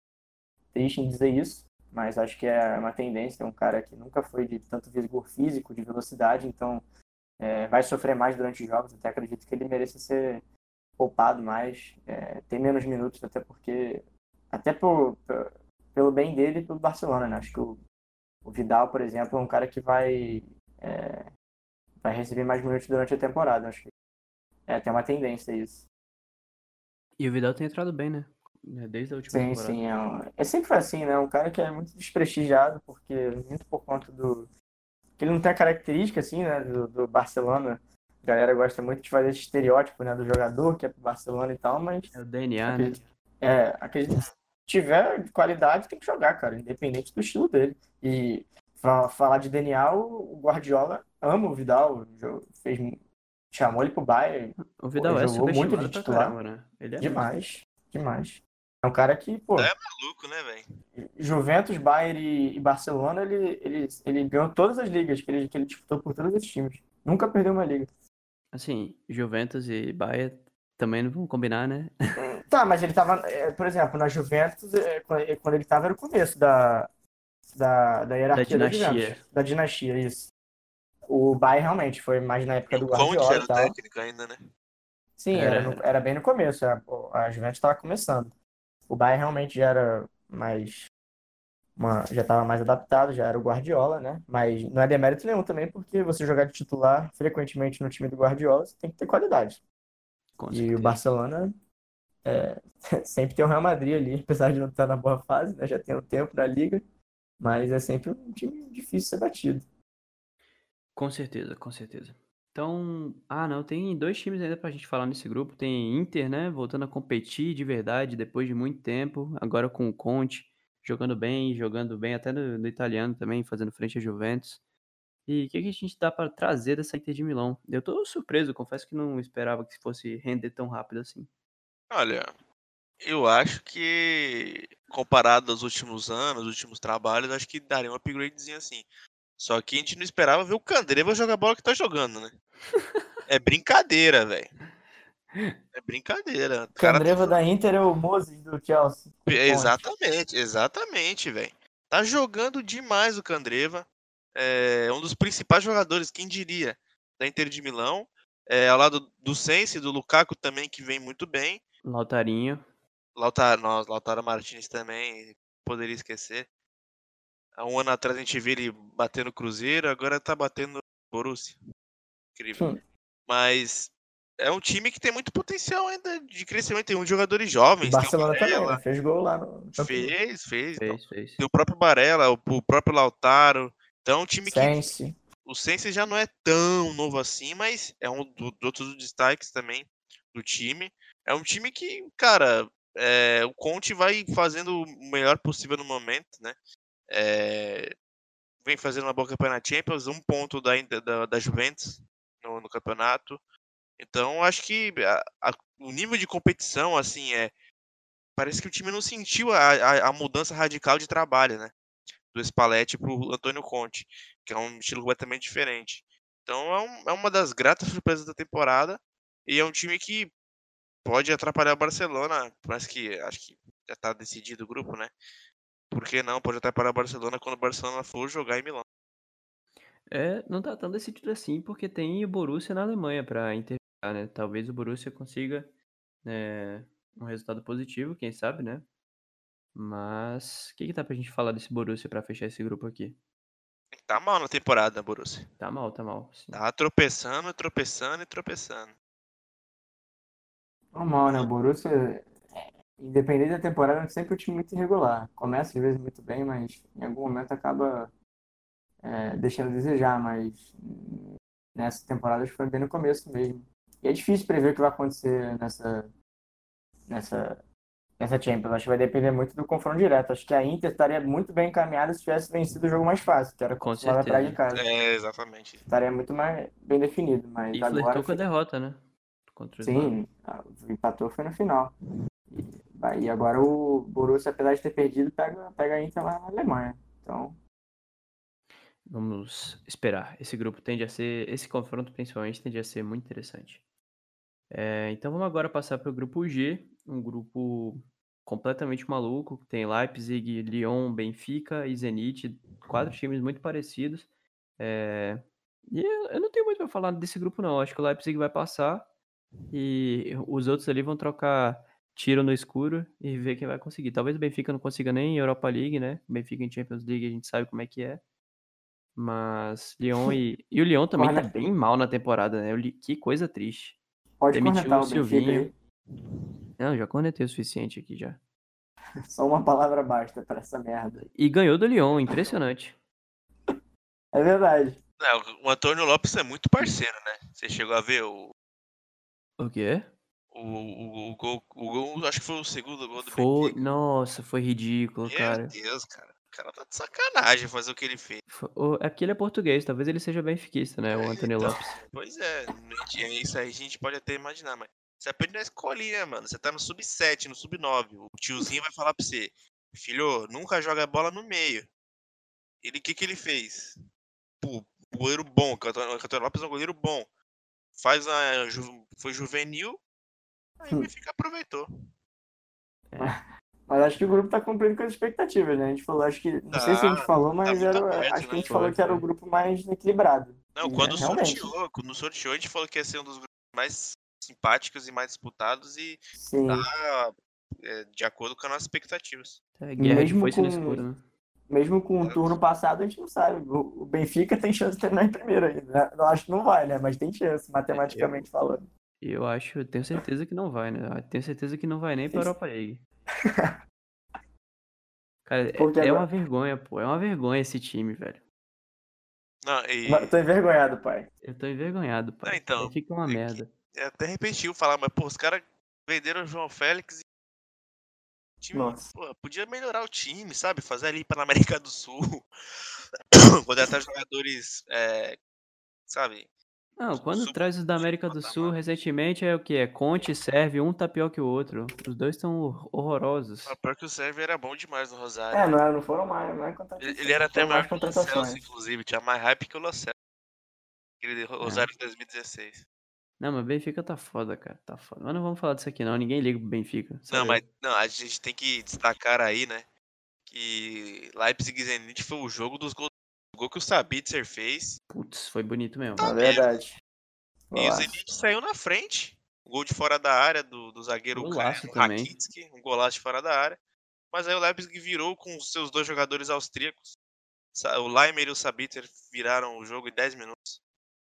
[SPEAKER 3] triste em dizer isso, mas acho que é uma tendência. É um cara que nunca foi de tanto vigor físico, de velocidade, então é, vai sofrer mais durante os jogos. Até acredito que ele mereça ser poupado mais, é, ter menos minutos, até porque. Até por, por, pelo bem dele e pelo Barcelona, né? Acho que o, o Vidal, por exemplo, é um cara que vai. É, vai receber mais minutos durante a temporada. Acho que é, tem uma tendência isso.
[SPEAKER 1] E o Vidal tem entrado bem, né? É, desde a última
[SPEAKER 3] sim,
[SPEAKER 1] temporada.
[SPEAKER 3] Sim, é, um, é sempre assim, né? Um cara que é muito desprestigiado, porque muito por conta do. que ele não tem a característica, assim, né? Do, do Barcelona a galera gosta muito de fazer esse estereótipo, né, do jogador que é pro Barcelona e tal, mas.
[SPEAKER 1] É o DNA, acredito, né?
[SPEAKER 3] É, acredito se tiver qualidade, tem que jogar, cara, independente do estilo dele. E falar de DNA, o Guardiola ama o Vidal, fez, chamou ele pro Bayern.
[SPEAKER 1] O Vidal pô,
[SPEAKER 3] é
[SPEAKER 1] jogou
[SPEAKER 3] muito de titular.
[SPEAKER 1] Caramba, né?
[SPEAKER 3] Ele é demais, muito... demais. É um cara que, pô.
[SPEAKER 2] É maluco, né, velho?
[SPEAKER 3] Juventus, Bayern e, Barcelona, ele, ele, ele ganhou todas as ligas que ele, que ele disputou por todos esses times. Nunca perdeu uma liga.
[SPEAKER 1] Assim, Juventus e Bayern também não vão combinar, né?
[SPEAKER 3] Tá, mas ele tava, é, por exemplo, na Juventus, é, quando ele tava era o começo da, da, da hierarquia
[SPEAKER 1] da dinastia.
[SPEAKER 3] Da, da dinastia, isso. O Bayern realmente foi mais na época do Guardiola
[SPEAKER 2] era
[SPEAKER 3] e tal.
[SPEAKER 2] técnico ainda, né?
[SPEAKER 3] Sim, era, era, no, era bem no começo. A, a Juventus estava começando. O Bayern realmente já era mais uma, já estava mais adaptado, já era o Guardiola, né? Mas não é demérito nenhum também, porque você jogar de titular frequentemente no time do Guardiola, você tem que ter qualidade.
[SPEAKER 1] Com
[SPEAKER 3] e
[SPEAKER 1] certeza.
[SPEAKER 3] o Barcelona é, sempre tem o Real Madrid ali, apesar de não estar na boa fase, né? Já tem um tempo na liga, mas é sempre um time difícil de ser batido.
[SPEAKER 1] Com certeza, com certeza. Então, ah, não, tem dois times ainda pra gente falar nesse grupo. Tem Inter, né, voltando a competir de verdade depois de muito tempo, agora com o Conte jogando bem, jogando bem até no, no italiano também, fazendo frente a Juventus. E o que, que, a gente dá para trazer dessa Inter de Milão? Eu tô surpreso, confesso que não esperava que fosse render tão rápido assim.
[SPEAKER 2] Olha, eu acho que comparado aos últimos anos, últimos trabalhos, acho que daria um upgradezinho assim. Só que a gente não esperava ver o Candreva jogar a bola que tá jogando, né? é brincadeira, velho. É brincadeira. O
[SPEAKER 3] Candreva tá... da Inter é o Moses do Chelsea.
[SPEAKER 2] Exatamente, exatamente, velho. Tá jogando demais o Candreva. É um dos principais jogadores, quem diria, da Inter de Milão. É, ao lado do Sense, do Lukaku também, que vem muito bem.
[SPEAKER 1] Lautarinho.
[SPEAKER 2] Lautaro, nossa, Lautaro Martins também, poderia esquecer. Há um ano atrás a gente viu ele bater no Cruzeiro, agora tá batendo Borussia. Incrível. Hum. Mas é um time que tem muito potencial ainda de crescimento. Tem uns jogadores jovens. O
[SPEAKER 3] Barcelona também, né? fez gol lá no.
[SPEAKER 2] Fez, fez.
[SPEAKER 1] fez, então. fez.
[SPEAKER 2] Tem o próprio Barella, o, próprio Lautaro. Então, é um time
[SPEAKER 3] Sense.
[SPEAKER 2] que. O Sense já não é tão novo assim, mas é um dos outros destaques também do time. É um time que, cara, é, o Conte vai fazendo o melhor possível no momento, né? É, vem fazendo uma boa campanha na Champions, um ponto da, da, da Juventus no, no, campeonato. Então, acho que a, a, o nível de competição, assim, é. Parece que o time não sentiu a, a, mudança radical de trabalho, né? Do Spalletti pro Antônio Conte, que é um estilo completamente diferente. Então, é, um, é uma das gratas surpresas da temporada. E é um time que pode atrapalhar o Barcelona, mas que acho que já está decidido o grupo, né? Por que não? Pode atrapalhar o Barcelona quando o Barcelona for jogar em Milão.
[SPEAKER 1] É, não tá tão decidido assim, porque tem o Borussia na Alemanha para interpretar, né? Talvez o Borussia consiga né, um resultado positivo, quem sabe, né? Mas o que, que dá pra gente falar desse Borussia para fechar esse grupo aqui?
[SPEAKER 2] Tá mal na temporada, Borussia.
[SPEAKER 1] Tá mal, tá mal.
[SPEAKER 2] Sim. Tá tropeçando, tropeçando e tropeçando.
[SPEAKER 3] Normal, né? O Borussia, independente da temporada, é sempre um time muito irregular. Começa às vezes muito bem, mas em algum momento acaba é, deixando a desejar. Mas nessa temporada acho que foi bem no começo mesmo. E é difícil prever o que vai acontecer nessa, nessa, nessa Champions. Acho que vai depender muito do confronto direto. Acho que a Inter estaria muito bem encaminhada se tivesse vencido o jogo mais fácil, que era
[SPEAKER 1] com certeza. atrás
[SPEAKER 3] de casa.
[SPEAKER 2] É, exatamente.
[SPEAKER 3] Estaria muito mais bem definido. Mas
[SPEAKER 1] e
[SPEAKER 3] agora.
[SPEAKER 1] com a derrota, né?
[SPEAKER 3] contra o Sim, empatou foi no final. E, e agora o Borussia, apesar de ter perdido, pega, pega a Inter lá na Alemanha. Então.
[SPEAKER 1] Vamos esperar. Esse grupo tende a ser. Esse confronto, principalmente, tende a ser muito interessante. É, então vamos agora passar para o grupo G, um grupo completamente maluco. Tem Leipzig, Lyon, Benfica e Zenit, quatro times muito parecidos. É, e eu não tenho muito para falar desse grupo, não. Acho que o Leipzig vai passar. E os outros ali vão trocar tiro no escuro e ver quem vai conseguir. Talvez o Benfica não consiga nem em Europa League, né? O Benfica em Champions League a gente sabe como é que é. Mas Lyon e. E o Lyon também tá bem mal na temporada, né? Que coisa triste.
[SPEAKER 3] Pode Demitiu o Silvinho.
[SPEAKER 1] Não, já cornetei o suficiente aqui já.
[SPEAKER 3] Só uma palavra basta pra essa merda.
[SPEAKER 1] E ganhou do Lyon, impressionante.
[SPEAKER 3] É verdade.
[SPEAKER 2] Não, o Antônio Lopes é muito parceiro, né? Você chegou a ver o
[SPEAKER 1] o quê?
[SPEAKER 2] O, o, o, gol, o gol, acho que foi o segundo gol do
[SPEAKER 1] foi, Nossa, foi ridículo,
[SPEAKER 2] Meu
[SPEAKER 1] cara.
[SPEAKER 2] Meu Deus, cara. O cara tá de sacanagem fazer o que ele fez.
[SPEAKER 1] É porque ele é português, talvez ele seja benfiquista, né? O é, Antônio então, Lopes.
[SPEAKER 2] Pois é, isso aí a gente pode até imaginar, mas você aprende na escolinha, mano. Você tá no sub-7, no sub-9. O tiozinho vai falar pra você: Filho, nunca joga bola no meio. Ele, o que que ele fez? Pô, goleiro bom. O Antônio Lopes é um goleiro bom faz a. Foi juvenil, aí o Benfica aproveitou.
[SPEAKER 3] É. Mas acho que o grupo tá cumprindo com as expectativas, né? A gente falou, acho que. Não tá, sei se a gente falou, tá mas tá era, aberto, acho né? que a gente falou que era o grupo mais equilibrado.
[SPEAKER 2] Não, quando é, sorteou, quando sorteou, a gente falou que ia ser um dos grupos mais simpáticos e mais disputados e Sim. tá é, de acordo com as nossas expectativas.
[SPEAKER 1] É, Mesmo foi com... escuro, né?
[SPEAKER 3] mesmo com o turno passado, a gente não sabe. O Benfica tem chance de terminar em primeiro ainda. Eu acho que não vai, né? Mas tem chance, matematicamente falando.
[SPEAKER 1] Eu acho, tenho certeza que não vai, né? Tenho certeza que não vai nem pra Europa League. Cara, Porque é, agora... uma vergonha, pô. É uma vergonha esse time, velho.
[SPEAKER 2] Não, e...
[SPEAKER 3] Mas, tô envergonhado, pai.
[SPEAKER 1] Eu tô envergonhado, pai. Não,
[SPEAKER 2] então,
[SPEAKER 1] fica uma é merda.
[SPEAKER 2] É até repetiu falar, mas, pô, os caras venderam o João Félix time, pô, podia melhorar o time, sabe? Fazer ali para América do Sul. Contratar jogadores, é, sabe?
[SPEAKER 1] Não, quando traz os da América do Sul, recentemente é o que? É Conte serve, um tá pior que o outro. Os dois estão horrorosos.
[SPEAKER 2] Ah, pior que o serve era bom demais no Rosário.
[SPEAKER 3] É, não, não foram mais, não é
[SPEAKER 2] Ele, ele era até maior que o Lo Celso, inclusive. Tinha mais hype que o Lo Celso. Aquele Rosário é. 2016.
[SPEAKER 1] Não, mas Benfica tá foda, cara. Tá foda. Mas não vamos falar disso aqui, não. Ninguém liga pro Benfica.
[SPEAKER 2] Não, mas não, a gente tem que destacar aí, né? Que Leipzig e Zenit foi o jogo dos gols. O gol que o Sabitzer fez.
[SPEAKER 1] Putz, foi bonito mesmo.
[SPEAKER 3] Tá é verdade.
[SPEAKER 2] E o Zenit saiu na frente. Um gol de fora da área do, do zagueiro
[SPEAKER 1] golaço.
[SPEAKER 2] Rakitsky, um golaço de fora da área. Mas aí o Leipzig virou com os seus dois jogadores austríacos. O Leimer e o Sabitzer viraram o jogo em 10 minutos.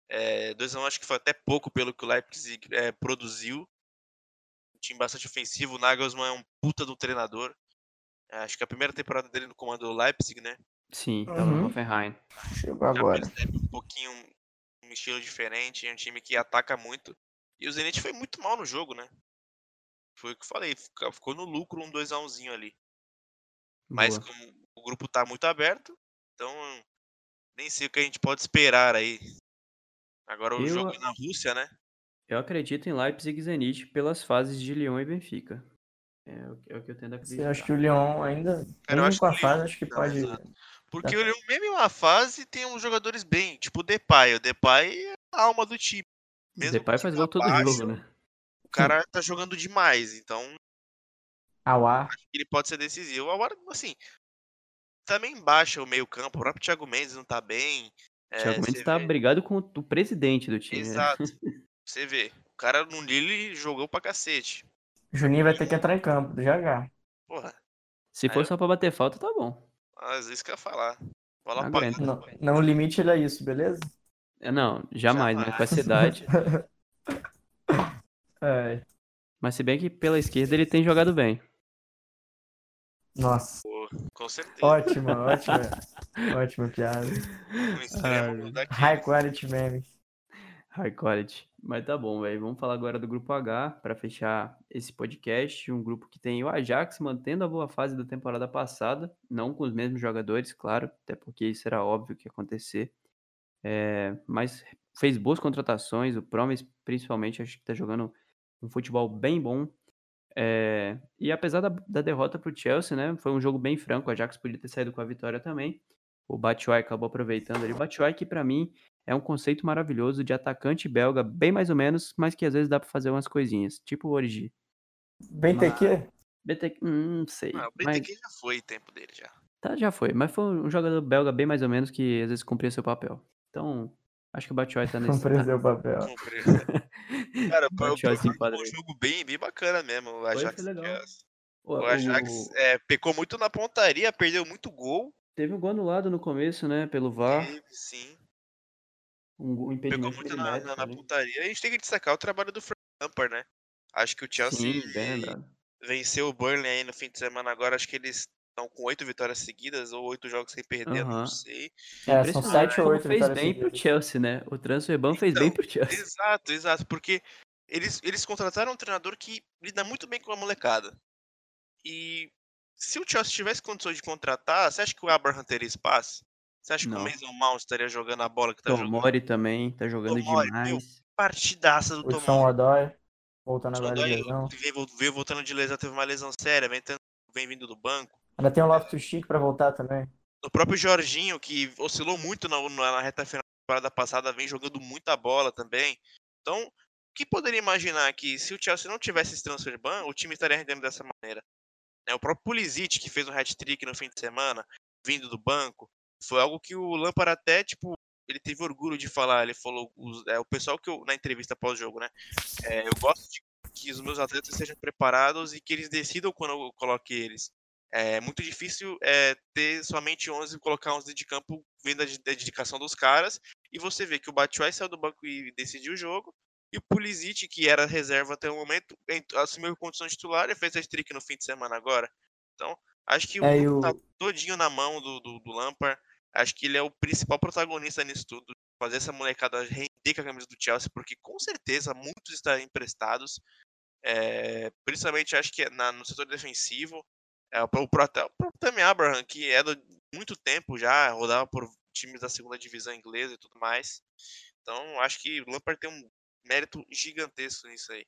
[SPEAKER 2] É, 2x1 acho que foi até pouco pelo que o Leipzig é, produziu. Um time bastante ofensivo. O Nagelsmann é um puta do treinador. É, acho que a primeira temporada dele no comando do Leipzig, né?
[SPEAKER 1] Sim, tava uhum. no Hoffenheim.
[SPEAKER 3] Chegou agora.
[SPEAKER 2] um pouquinho um estilo diferente, é um time que ataca muito. E o Zenit foi muito mal no jogo, né? foi o que eu falei. Ficou no lucro um 2x1zinho ali. Mas
[SPEAKER 1] Boa.
[SPEAKER 2] como o grupo tá muito aberto, então nem sei o que a gente pode esperar aí. Agora o
[SPEAKER 1] Eu-
[SPEAKER 2] jogo é na Rússia, né?
[SPEAKER 1] Eu acredito em Leipzig e Zenit pelas fases de Lyon e Benfica. É, o- é que eu tento
[SPEAKER 3] Você
[SPEAKER 1] acreditar.
[SPEAKER 3] acha que o Lyon ainda, mesmo com a fase, acho que pode.
[SPEAKER 2] exato. Porque
[SPEAKER 3] Tá.
[SPEAKER 2] o mesmo em uma fase, tem uns jogadores bem, tipo o Depay. O Depay é a alma do time. Mesmo
[SPEAKER 1] Depay
[SPEAKER 2] o
[SPEAKER 1] faz
[SPEAKER 2] time
[SPEAKER 1] gol todo jogo, né?
[SPEAKER 2] O cara tá jogando demais, então
[SPEAKER 3] Awar.
[SPEAKER 2] ele pode ser decisivo. Agora, assim, também baixa o meio campo. O próprio Thiago Mendes não tá bem. É,
[SPEAKER 1] Thiago Mendes tá
[SPEAKER 2] vê-
[SPEAKER 1] brigado com o presidente do time. né?
[SPEAKER 2] Exato. Você vê. O cara no Lille jogou pra cacete.
[SPEAKER 3] Juninho vai ter que entrar em campo, já já.
[SPEAKER 2] Porra,
[SPEAKER 1] Se for
[SPEAKER 2] É.
[SPEAKER 1] só pra bater falta, tá bom.
[SPEAKER 2] Às vezes que eu ia falar. Bola
[SPEAKER 1] Aguenta.
[SPEAKER 2] apagada.
[SPEAKER 3] Não, não o limite ele é isso, beleza?
[SPEAKER 1] É, Não, jamais, mas com essa
[SPEAKER 2] Jamais.
[SPEAKER 1] idade.
[SPEAKER 3] É.
[SPEAKER 1] Mas se bem que pela esquerda ele tem jogado bem.
[SPEAKER 3] Nossa,
[SPEAKER 2] Com certeza.
[SPEAKER 3] ótima, ótima. ótima piada.
[SPEAKER 2] Um extremo daqui.
[SPEAKER 3] High quality memes.
[SPEAKER 1] High quality. Mas tá bom, velho. Vamos falar agora do grupo H pra fechar esse podcast. Um grupo que tem o Ajax mantendo a boa fase da temporada passada, não com os mesmos jogadores, claro, até porque isso era óbvio que ia acontecer. É, mas fez boas contratações, o Promes principalmente, acho que tá jogando um futebol bem bom. É, e apesar da, da derrota pro Chelsea, né, foi um jogo bem franco, o Ajax podia ter saído com a vitória também. O Batshuayi acabou aproveitando ali. O Batshuayi que pra mim é um conceito maravilhoso de atacante belga, bem mais ou menos, mas que às vezes dá pra fazer umas coisinhas, tipo o Origi.
[SPEAKER 3] Bem TQ?
[SPEAKER 1] BT, hum, não sei,
[SPEAKER 2] Ah, o
[SPEAKER 1] mas
[SPEAKER 2] BTQ já foi tempo dele já.
[SPEAKER 1] tá, já foi, mas foi um jogador belga bem mais ou menos que às vezes cumpria seu papel. Então, acho que o Batshuayi tá nesse...
[SPEAKER 3] Cumpriu seu papel.
[SPEAKER 2] Cara,
[SPEAKER 1] O
[SPEAKER 2] foi
[SPEAKER 1] Batshuayi se
[SPEAKER 2] foi
[SPEAKER 1] enquadra
[SPEAKER 2] um jogo bem, bem bacana mesmo. O Ajax.
[SPEAKER 1] foi legal.
[SPEAKER 2] Chelsea.
[SPEAKER 1] O-
[SPEAKER 2] O Ajax
[SPEAKER 1] o-
[SPEAKER 2] é, pecou muito na pontaria, perdeu muito gol.
[SPEAKER 1] Teve um gol anulado no começo, né, pelo VAR,
[SPEAKER 2] Teve, sim.
[SPEAKER 1] Um, um
[SPEAKER 2] Pegou
[SPEAKER 1] impedimento
[SPEAKER 2] muito na, na, na
[SPEAKER 1] ali.
[SPEAKER 2] pontaria. A gente tem que destacar o trabalho do Frank Lampard, né? Acho que o Chelsea
[SPEAKER 1] Sim,
[SPEAKER 2] venceu o Burnley aí no fim de semana agora. Acho que eles estão com oito vitórias seguidas ou oito jogos sem perder,
[SPEAKER 1] Aham.
[SPEAKER 2] não sei.
[SPEAKER 3] É, são sete ou oito
[SPEAKER 1] fez bem pro
[SPEAKER 3] seguidas.
[SPEAKER 1] Chelsea, né? O transfer ban fez
[SPEAKER 2] Então,
[SPEAKER 1] bem pro Chelsea.
[SPEAKER 2] Exato, exato. Porque eles, eles contrataram um treinador que lida muito bem com a molecada. E se o Chelsea tivesse condições de contratar, você acha que o Abraham teria espaço? Você acha que
[SPEAKER 1] Não.
[SPEAKER 2] o Mason Mount estaria jogando a bola que tá jogando?
[SPEAKER 1] Tomori também tá jogando
[SPEAKER 2] Tomori, meu,
[SPEAKER 1] demais.
[SPEAKER 2] Partidaça do Tomori.
[SPEAKER 3] Odoi, voltando agora de lesão.
[SPEAKER 2] veio, vol- veio voltando de lesão, teve uma lesão séria, vem, vem vindo do banco.
[SPEAKER 3] Ainda tem o Loftus Cheek pra voltar também.
[SPEAKER 2] O próprio Jorginho, que oscilou muito na, na- na reta final da temporada passada, vem jogando muita bola também. Então, o que poderia imaginar que se o Chelsea não tivesse esse transfer ban, o time estaria rendendo dessa maneira? É, o próprio Pulisic, que fez um hat-trick no fim de semana, vindo do banco, foi algo que o Lampard até, tipo, ele teve orgulho de falar. Ele falou, os- é, o pessoal que eu, na entrevista pós-jogo, né? é, eu gosto de que os meus atletas sejam preparados e que eles decidam quando eu coloque eles. É muito difícil é, ter somente 11 e colocar 11 de campo vendo a de- a dedicação dos caras. E você vê que o Batshuayi saiu do banco e decidiu o jogo. E o Pulisic, que era reserva até o momento, ent- assumiu condição de titular e fez a streak no fim de semana agora. Então, acho que o
[SPEAKER 3] É, o-
[SPEAKER 2] tá todinho na mão do, do, do Lampard. Acho que ele é o principal protagonista nisso tudo. Fazer essa molecada render com a camisa do Chelsea, porque com certeza muitos estarão emprestados. É, principalmente acho que na- no setor defensivo. É, o, pro- até o próprio Tammy Abraham, que é do muito tempo já, rodava por times da segunda divisão inglesa e tudo mais. Então, acho que o Lampard tem um mérito gigantesco nisso aí.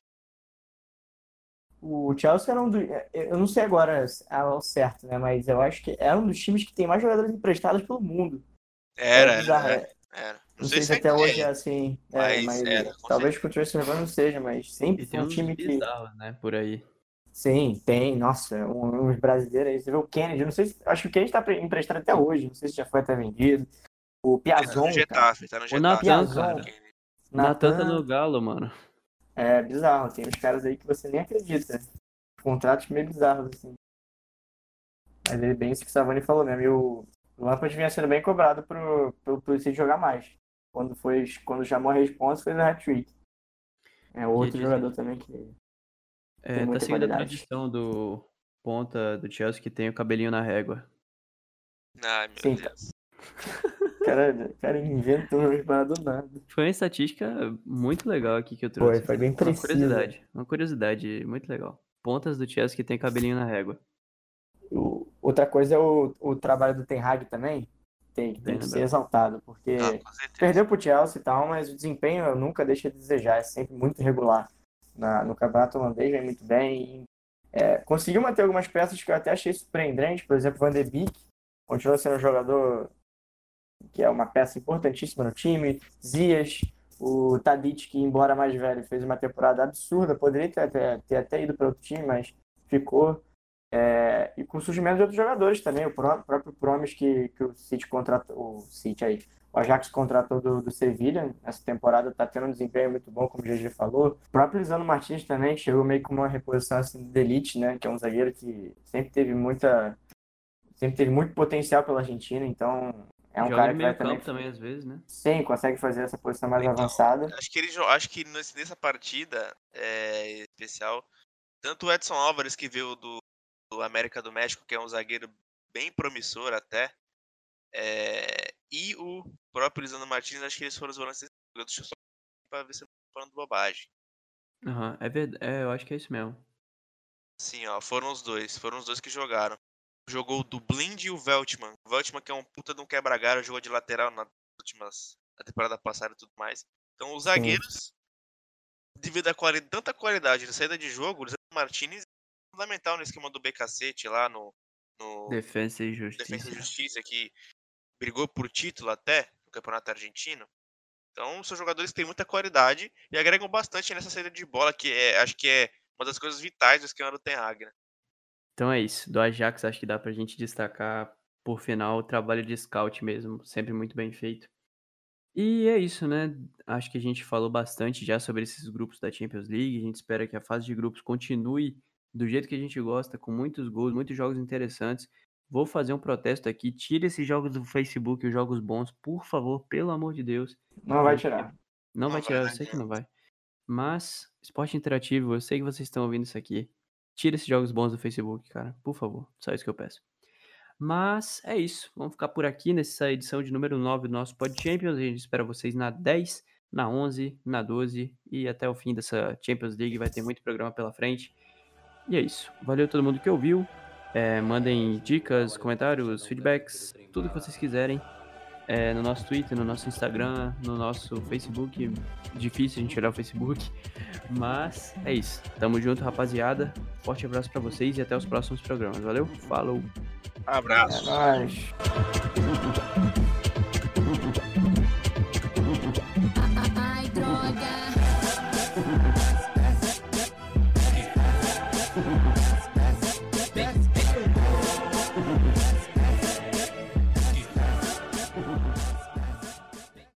[SPEAKER 3] O Chelsea era um dos. Eu não sei agora ao certo, né? Mas eu acho que era um dos times que tem mais jogadores emprestados pelo mundo.
[SPEAKER 2] Era,
[SPEAKER 3] É bizarro,
[SPEAKER 2] era,
[SPEAKER 3] é.
[SPEAKER 2] era.
[SPEAKER 3] Não sei se até hoje é
[SPEAKER 2] é.
[SPEAKER 3] assim. é,
[SPEAKER 2] mas
[SPEAKER 3] mas
[SPEAKER 2] era,
[SPEAKER 3] talvez com o Tracy Revan não seja, mas sempre foi
[SPEAKER 1] tem
[SPEAKER 3] um time que.
[SPEAKER 1] bizarros, né, por aí.
[SPEAKER 3] Sim, tem. Nossa, uns brasileiros aí. Você vê o Kennedy, não sei se. Acho que o Kennedy tá pre- emprestado até hoje. Não sei se já foi até vendido. O
[SPEAKER 2] Tá
[SPEAKER 3] Piazon,
[SPEAKER 2] no
[SPEAKER 3] cara.
[SPEAKER 2] Getafe, tá no Getafe.
[SPEAKER 1] Natan,
[SPEAKER 3] Piazon.
[SPEAKER 1] cara. Natan tá
[SPEAKER 3] Natan,
[SPEAKER 1] no Galo, mano.
[SPEAKER 3] É bizarro. Tem uns caras aí que você nem acredita. Contratos meio bizarros, assim. Mas ele bem isso que o Savani falou mesmo. E o Lampard vinha sendo bem cobrado pro, pelo Pulisic jogar mais. Quando, foi, quando chamou a responsa, fez o hat-trick. É outro jogador também que.
[SPEAKER 1] É, tá seguindo a
[SPEAKER 3] qualidade.
[SPEAKER 1] tradição do ponta do Chelsea que tem o cabelinho na régua.
[SPEAKER 2] Ai, meu
[SPEAKER 3] Sim,
[SPEAKER 2] Deus.
[SPEAKER 3] O cara, o cara inventou uma do nada.
[SPEAKER 1] Foi uma estatística muito legal aqui que eu trouxe.
[SPEAKER 3] Foi, foi bem
[SPEAKER 1] Uma
[SPEAKER 3] preciso.
[SPEAKER 1] curiosidade, uma curiosidade muito legal. pontas do Chelsea que tem cabelinho na régua.
[SPEAKER 3] O, outra coisa é o, o trabalho do Ten Hag também, tem, tem que ser exaltado, porque ah, perdeu pro Chelsea e tal, mas o desempenho nunca deixa de desejar, é sempre muito regular. Na, no campeonato holandês vem muito bem. É, conseguiu manter algumas peças que eu até achei surpreendente, por exemplo, Van de Beek, continua sendo um jogador que é uma peça importantíssima no time. Zias, o Tadic, que embora mais velho, fez uma temporada absurda, poderia ter, ter, ter até ido para outro time, mas ficou. É, e com o surgimento de outros jogadores também, o próprio Promes que, que o City contratou, o City aí, o Ajax contratou do, do Sevilha, essa temporada está tendo um desempenho muito bom, como o GG falou. O próprio Lisandro Martins também chegou meio com uma reposição assim, de elite, né, que é um zagueiro que sempre teve muita sempre teve muito potencial pela Argentina, então é um
[SPEAKER 1] Joga
[SPEAKER 3] cara que
[SPEAKER 1] meio
[SPEAKER 3] vai
[SPEAKER 1] campo
[SPEAKER 3] também,
[SPEAKER 1] também, às vezes, né?
[SPEAKER 3] sim, consegue fazer essa posição mais
[SPEAKER 2] Então,
[SPEAKER 3] avançada.
[SPEAKER 2] Acho que ele acho que nessa partida é, especial, tanto o Edson Álvares que veio do, do América do México, que é um zagueiro bem promissor até, é, e o próprio Lisandro Martins, acho que eles foram os volantes Deixa eu só pra ver se eu tô falando bobagem.
[SPEAKER 1] Aham, é verdade. É, eu acho que é isso mesmo.
[SPEAKER 2] Sim, ó, foram os dois. Foram os dois que jogaram. Jogou o do Blind e o Veltman. O Veltman que é um puta de um quebra-galho, jogou de lateral nas últimas na temporada passada e tudo mais. Então os zagueiros, devido a quali tanta qualidade de saída de jogo, o Lisandro Martinez é fundamental no esquema do BKC lá no, no
[SPEAKER 1] Defesa e justiça.
[SPEAKER 2] Defesa e Justiça, que brigou por título até no Campeonato Argentino. Então são jogadores que têm muita qualidade e agregam bastante nessa saída de bola, que é, acho que é uma das coisas vitais do esquema do Ten Hag, né?
[SPEAKER 1] Então é isso. Do Ajax, acho que dá pra gente destacar, por final, o trabalho de scout mesmo, sempre muito bem feito. E é isso, né? Acho que a gente falou bastante já sobre esses grupos da Champions League. A gente espera que a fase de grupos continue do jeito que a gente gosta, com muitos gols, muitos jogos interessantes. Vou fazer um protesto aqui. Tire esses jogos do Facebook, os jogos bons, por favor, pelo amor de Deus.
[SPEAKER 3] Não vai tirar.
[SPEAKER 1] Não,
[SPEAKER 2] Não
[SPEAKER 1] vai tirar, eu sei que não vai. Mas, esporte interativo, eu sei que vocês estão ouvindo isso aqui. Tira esses jogos bons do Facebook, cara. Por favor. Só isso que eu peço. Mas é isso. Vamos ficar por aqui nessa edição de número 9 do nosso Pod Champions. A gente espera vocês na 10, na 11, na 12 e até o fim dessa Champions League. Vai ter muito programa pela frente. E é isso. Valeu todo mundo que ouviu. É, mandem dicas, comentários, feedbacks, tudo que vocês quiserem. É, no nosso Twitter, no nosso Instagram, no nosso Facebook. Difícil a gente olhar o Facebook. Mas é isso. Tamo junto, rapaziada. Forte abraço pra vocês e até os próximos programas. Valeu? Falou!
[SPEAKER 3] É
[SPEAKER 2] Abraço.
[SPEAKER 3] nóis.